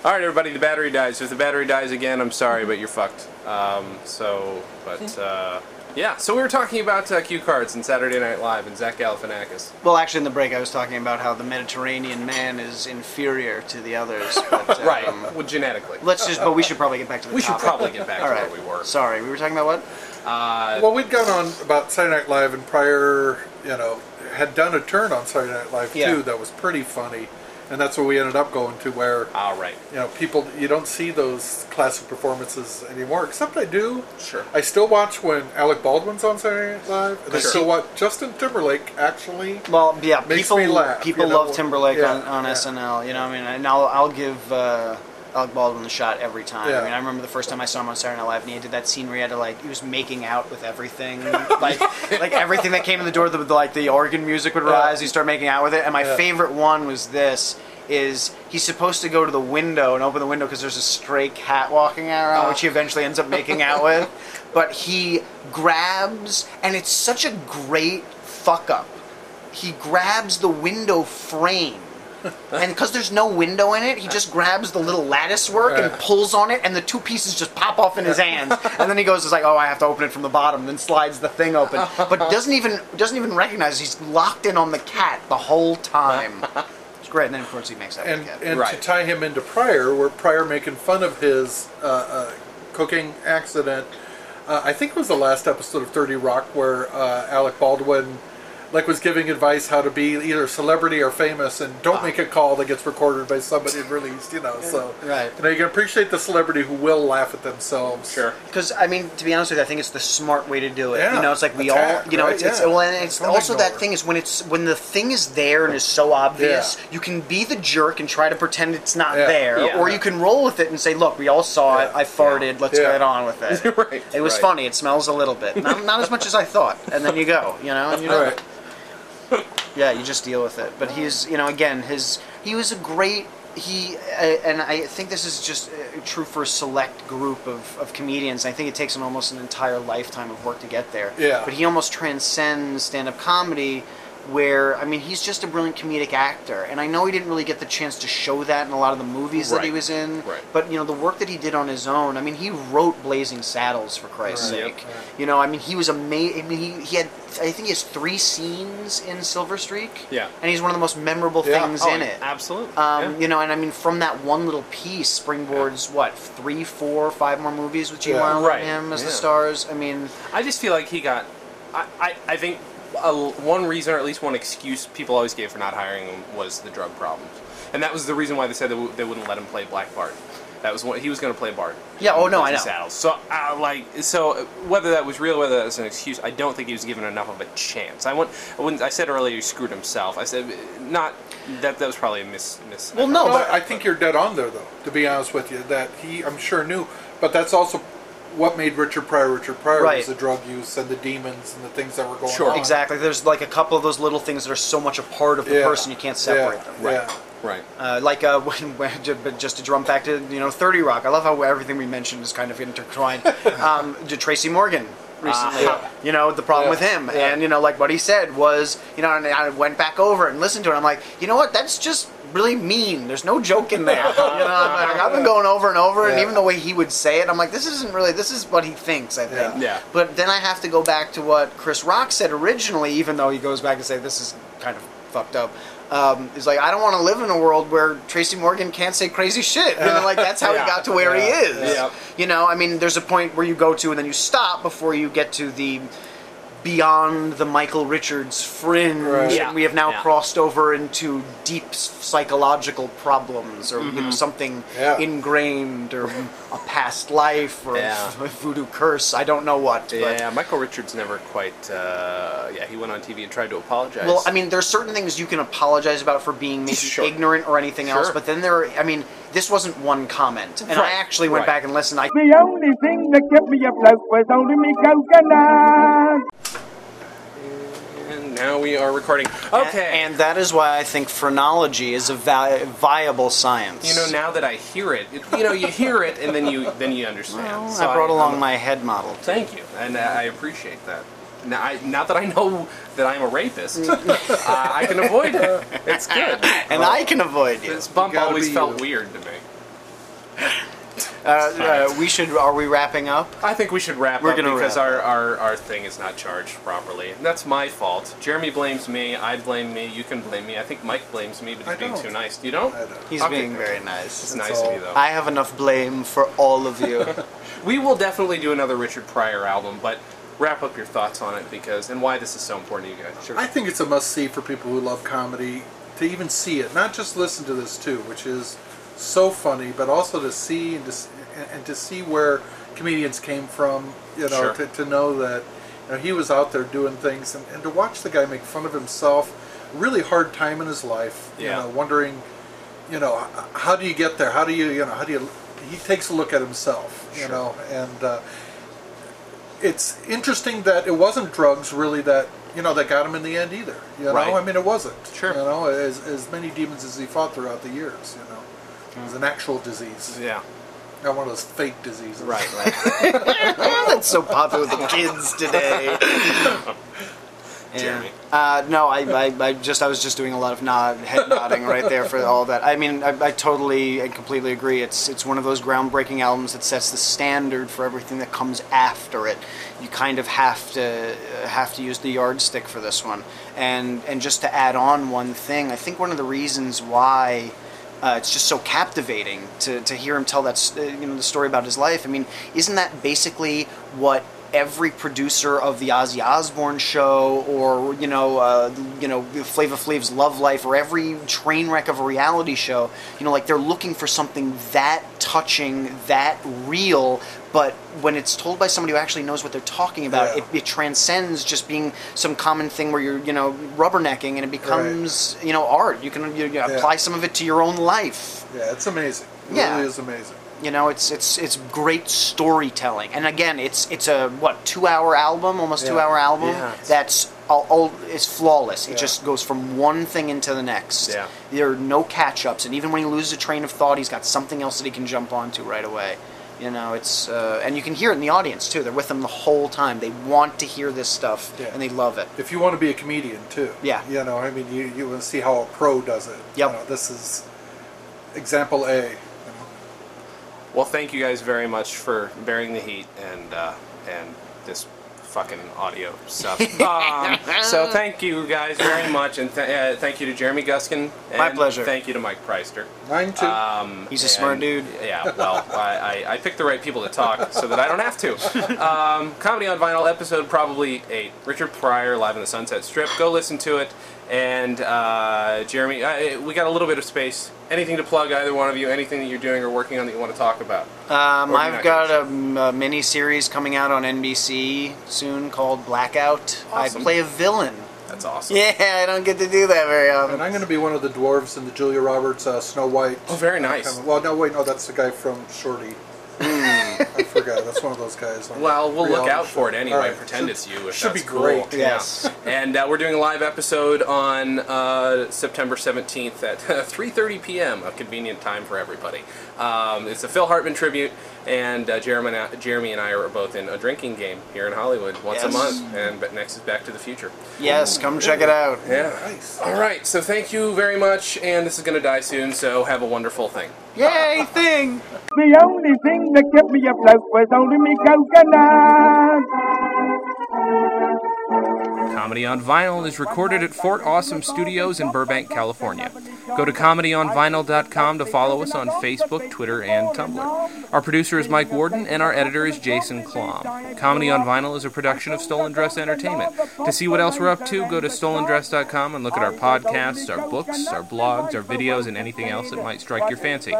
All right, everybody. The battery dies. If the battery dies again, I'm sorry, but you're fucked. Um, so, but uh, yeah. So we were talking about uh, cue cards and Saturday Night Live and Zach Galifianakis. Well, actually, in the break, I was talking about how the Mediterranean man is inferior to the others. But, um, Right. Well, genetically. Let's just, but we should probably get back to the We should probably get back to right. where we were. Sorry, we were talking about what? Uh, Well, we'd gone on about Saturday Night Live and Pryor, you know, had done a turn on Saturday Night Live Yeah. too that was pretty funny, and that's where we ended up going to where all right. you know people you don't see those classic performances anymore. Except I do. Sure. I still watch when Alec Baldwin's on Saturday Night Live, and I Sure. still watch Justin Timberlake actually. Well, yeah, Makes people me laugh, people you know? love Timberlake Yeah, on, on yeah. SNL. You know, what I mean, and I'll I'll give uh, Alec Baldwin the shot every time. Yeah. I mean, I remember the first time I saw him on Saturday Night Live, and he did that scene where he had to like he was making out with everything, like like everything that came in the door, the like the organ music would rise. He started making out with it, and my Yeah. favorite one was this. Is he's supposed to go to the window and open the window because there's a stray cat walking around, Oh. which he eventually ends up making out with. But he grabs, and it's such a great fuck up he grabs the window frame. And because there's no window in it, he just grabs the little lattice work and pulls on it, and the two pieces just pop off in his hands. And then he goes, "It's like, oh, I have to open it from the bottom." Then slides the thing open, but doesn't even doesn't even recognize he's locked in on the cat the whole time. It's great. And then of course he makes that. with and cat. and to tie him into Pryor, where Pryor making fun of his uh, uh, cocaine accident. Uh, I think it was the last episode of Thirty Rock where uh, Alec Baldwin, like, was giving advice how to be either celebrity or famous, and don't make a call that gets recorded by somebody and released. You know, so Right. You know, you can appreciate the celebrity who will laugh at themselves. Sure. Because I mean, to be honest with you, I think it's the smart way to do it. Yeah. You know, it's like we Attack, all, you know, right? it's, it's Yeah. well, and it's Don't also that thing is when it's when the thing is there and is so obvious, Yeah. you can be the jerk and try to pretend it's not Yeah. there, Yeah. or you can roll with it and say, "Look, we all saw it. I farted. Let's Yeah. get on with it." Right, It was right. funny. It smells a little bit, not, not as much as I thought, and then you go, you know, and you All know. right. Yeah, you just deal with it. But he's, you know, again, his he was a great he, uh, and I think this is just uh, true for a select group of, of comedians. I think it takes an almost an entire lifetime of work to get there. Yeah. But he almost transcends stand-up comedy where I mean he's just a brilliant comedic actor, and I know he didn't really get the chance to show that in a lot of the movies that he was in. Right. But you know the work that he did on his own. I mean he wrote Blazing Saddles for Christ's Right. sake. Yep. You know I mean he was amazing. I mean he, he had I think he has three scenes in Silver Streak. Yeah. And he's one of the most memorable Yeah. things Oh, in it. Absolutely. Um, yeah. You know, and I mean, from that one little piece, springboards what three, four, five more movies with G. Yeah. Wilder Right. and him as the stars. I mean, I just feel like he got. I, I, I think a, one reason, or at least one excuse, people always gave for not hiring him was the drug problems, and that was the reason why they said they, w- they wouldn't let him play Black Bart. That was what he was going to play Bart. Yeah, oh, no, I Blazing know. Saddles. So, uh, like, so whether that was real, whether that was an excuse, I don't think he was given enough of a chance. I went, I wouldn't. I said earlier he screwed himself. I said not that. That was probably a miss. miss Well, no, but- I think you're dead on there, though. To be honest with you, that he, I'm sure knew, but that's also what made Richard Pryor Richard Pryor Right. was the drug use and the demons and the things that were going Sure. on. exactly. There's like a couple of those little things that are so much a part of the Yeah. person you can't separate yeah. them. Yeah. Right. Uh, like uh, when, when, but just to drum back to you know Thirty Rock. I love how everything we mentioned is kind of intertwined. um, to Tracy Morgan recently, Uh-huh. you know the problem Yeah. with him, Yeah. and you know like what he said was, you know, and I went back over and listened to it. I'm like, you know what? That's just really mean. There's no joke in there. you know, I'm like, I've been going over and over, and even the way he would say it, I'm like, this isn't really. This is what he thinks. I think. Yeah. Yeah. But then I have to go back to what Chris Rock said originally, even though he goes back and say this is kind of fucked up. Um, he's like, I don't want to live in a world where Tracy Morgan can't say crazy shit. Know, like that's how Yeah. he got to where he is. Yeah. You know, I mean, there's a point where you go to and then you stop before you get to the beyond the Michael Richards fringe, Right. Yeah. and we have now Yeah. crossed over into deep psychological problems, or Mm-hmm. know something Yeah. ingrained, or a past life, or Yeah. a voodoo curse. I don't know what. But, Yeah, Michael Richards never quite. Uh, yeah, he went on TV and tried to apologize. Well, I mean, there's certain things you can apologize about for being maybe Sure. ignorant or anything else, but then there, are, I mean, this wasn't one comment, and I actually went right. back and listened. I The only thing that kept me afloat was holding me coconut. and now we are recording. Okay. and that is why I think phrenology is a vi- viable science. you know, now that I hear it, it, you know, you hear it and then you then you understand. Well, So I brought along I'm- my head model. Thank you, and uh, I appreciate that. Now, I, now that I know that I'm a rapist, uh, I can avoid it. It's good. And I can avoid you. This bump You gotta always be felt you. weird to me. Uh, uh, we should. Are we wrapping up? I think we should wrap We're up gonna because wrap our, our, our thing is not charged properly. And that's my fault. Jeremy blames me. I blame me. You can blame me. I think Mike blames me, but he's I being don't. too nice. You don't? I don't. He's Okay. being very nice. It's That's nice of all. you, though. I have enough blame for all of you. We will definitely do another Richard Pryor album, but wrap up your thoughts on it because and why this is so important to you guys. Sure. I think it's a must see for people who love comedy to even see it, not just listen to this too, which is so funny, but also to see and to, and- to see where comedians came from. You know, Sure. to, to know that you know he was out there doing things, and, and to watch the guy make fun of himself, really hard time in his life. Yeah. You know, wondering, you know, how do you get there? How do you, you know, how do you? He takes a look at himself. You Sure. know, and. Uh, it's interesting that it wasn't drugs really that you know that got him in the end either. You know, Right. I mean, it wasn't. Sure. You know, as as many demons as he fought throughout the years. You know, it was an hmm. actual disease, yeah. not one of those fake diseases. Right. Right. That's so popular with the kids today. Jeremy. Uh, no, I, I, I just I was just doing a lot of nod, head nodding right there for all that. I mean, I, I totally and completely agree. It's it's one of those groundbreaking albums that sets the standard for everything that comes after it. You kind of have to have to use the yardstick for this one. And and just to add on one thing, I think one of the reasons why. Uh, it's just so captivating to, to hear him tell that uh, you know the story about his life. I mean, isn't that basically what every producer of the Ozzy Osbourne show, or you know, uh, you know, Flavor Flav's Love Life, or every train wreck of a reality show, you know, like they're looking for something that touching, that real. But when it's told by somebody who actually knows what they're talking about, Yeah. it, it transcends just being some common thing where you're, you know, rubbernecking, and it becomes, you know, art. You can you, you apply some of it to your own life. Yeah, it's amazing. It Yeah. really is amazing. You know, it's it's it's great storytelling, and again, it's it's a what two hour album, almost two hour album. Yeah, That's all, all it's flawless. It Yeah. just goes from one thing into the next. Yeah. There are no catch ups, and even when he loses a train of thought, he's got something else that he can jump onto right away. You know, it's uh, and you can hear it in the audience too. They're with him the whole time. They want to hear this stuff Yeah. and they love it. If you want to be a comedian too, Yeah. you know, I mean, you you will see how a pro does it. You know, this is example A. you know. Well, thank you guys very much for bearing the heat and uh, and this fucking audio stuff. um, so thank you guys very much, and th- uh, thank you to Jeremy Guskin. And My pleasure. Thank you to Mike Preister. Mine too. Um, He's a smart dude. Yeah, well, I, I, I picked the right people to talk so that I don't have to. Um, Comedy on Vinyl episode probably eight. Richard Pryor live in the Sunset Strip. Go listen to it. And uh, Jeremy, uh, we got a little bit of space. Anything to plug, either one of you? Anything that you're doing or working on that you want to talk about? Um, I've got a, a, m- a mini series coming out on NBC soon called Blackout. Awesome. I play a villain. That's awesome. Yeah, I don't get to do that very often. and often. I'm going to be one of the dwarves in the Julia Roberts uh, Snow White. Oh, very nice. Well, no, wait, no, that's the guy from Shorty. I forgot. That's one of those guys. on Well, we'll look reality out for it anyway. All right. Pretend Should- it's you. If should that's be cool. great. Yeah. And uh, we're doing a live episode on uh, September 17th at 3:30 p.m. A convenient time for everybody. Um, it's a Phil Hartman tribute, and uh, Jeremy, and I, Jeremy and I are both in a drinking game here in Hollywood once a month, and but next is Back to the Future. Yes, come check it out. Yeah. Nice. All right. So thank you very much, and this is going to die soon. So have a wonderful thing. Yay, thing! The only thing that kept me Comedy on Vinyl is recorded at Fort Awesome Studios in Burbank, California. Go to comedyonvinyl.com to follow us on Facebook, Twitter, and Tumblr. Our producer is Mike Worden, and our editor is Jason Klamm. Comedy on Vinyl is a production of Stolen Dress Entertainment. To see what else we're up to, go to stolendress.com and look at our podcasts, our books, our blogs, our videos, and anything else that might strike your fancy.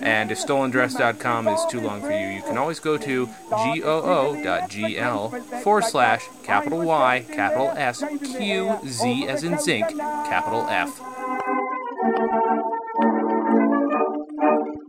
And if stolendress.com is too long for you, you can always go to goo.gl forward slash capital Y, capital S, Q, Z as in zinc, capital F.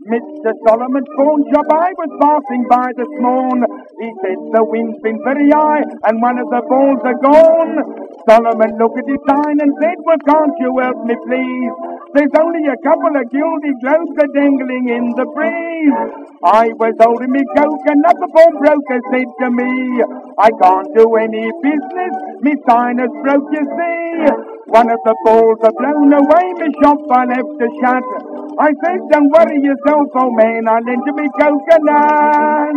Mr. Solomon's phone job I was passing by this morn. He said the wind's been very high and one of the balls are gone. Solomon looked at his sign and said, Well, can't you help me, please? There's only a couple of gilded globes are dangling in the breeze. I was holding me coconut, the pawnbroker said to me, I can't do any business, me sign is broke, you see. One of the balls are blown away, my shop I left to shot. I said, don't worry yourself, old man, I'll lend you me coconut.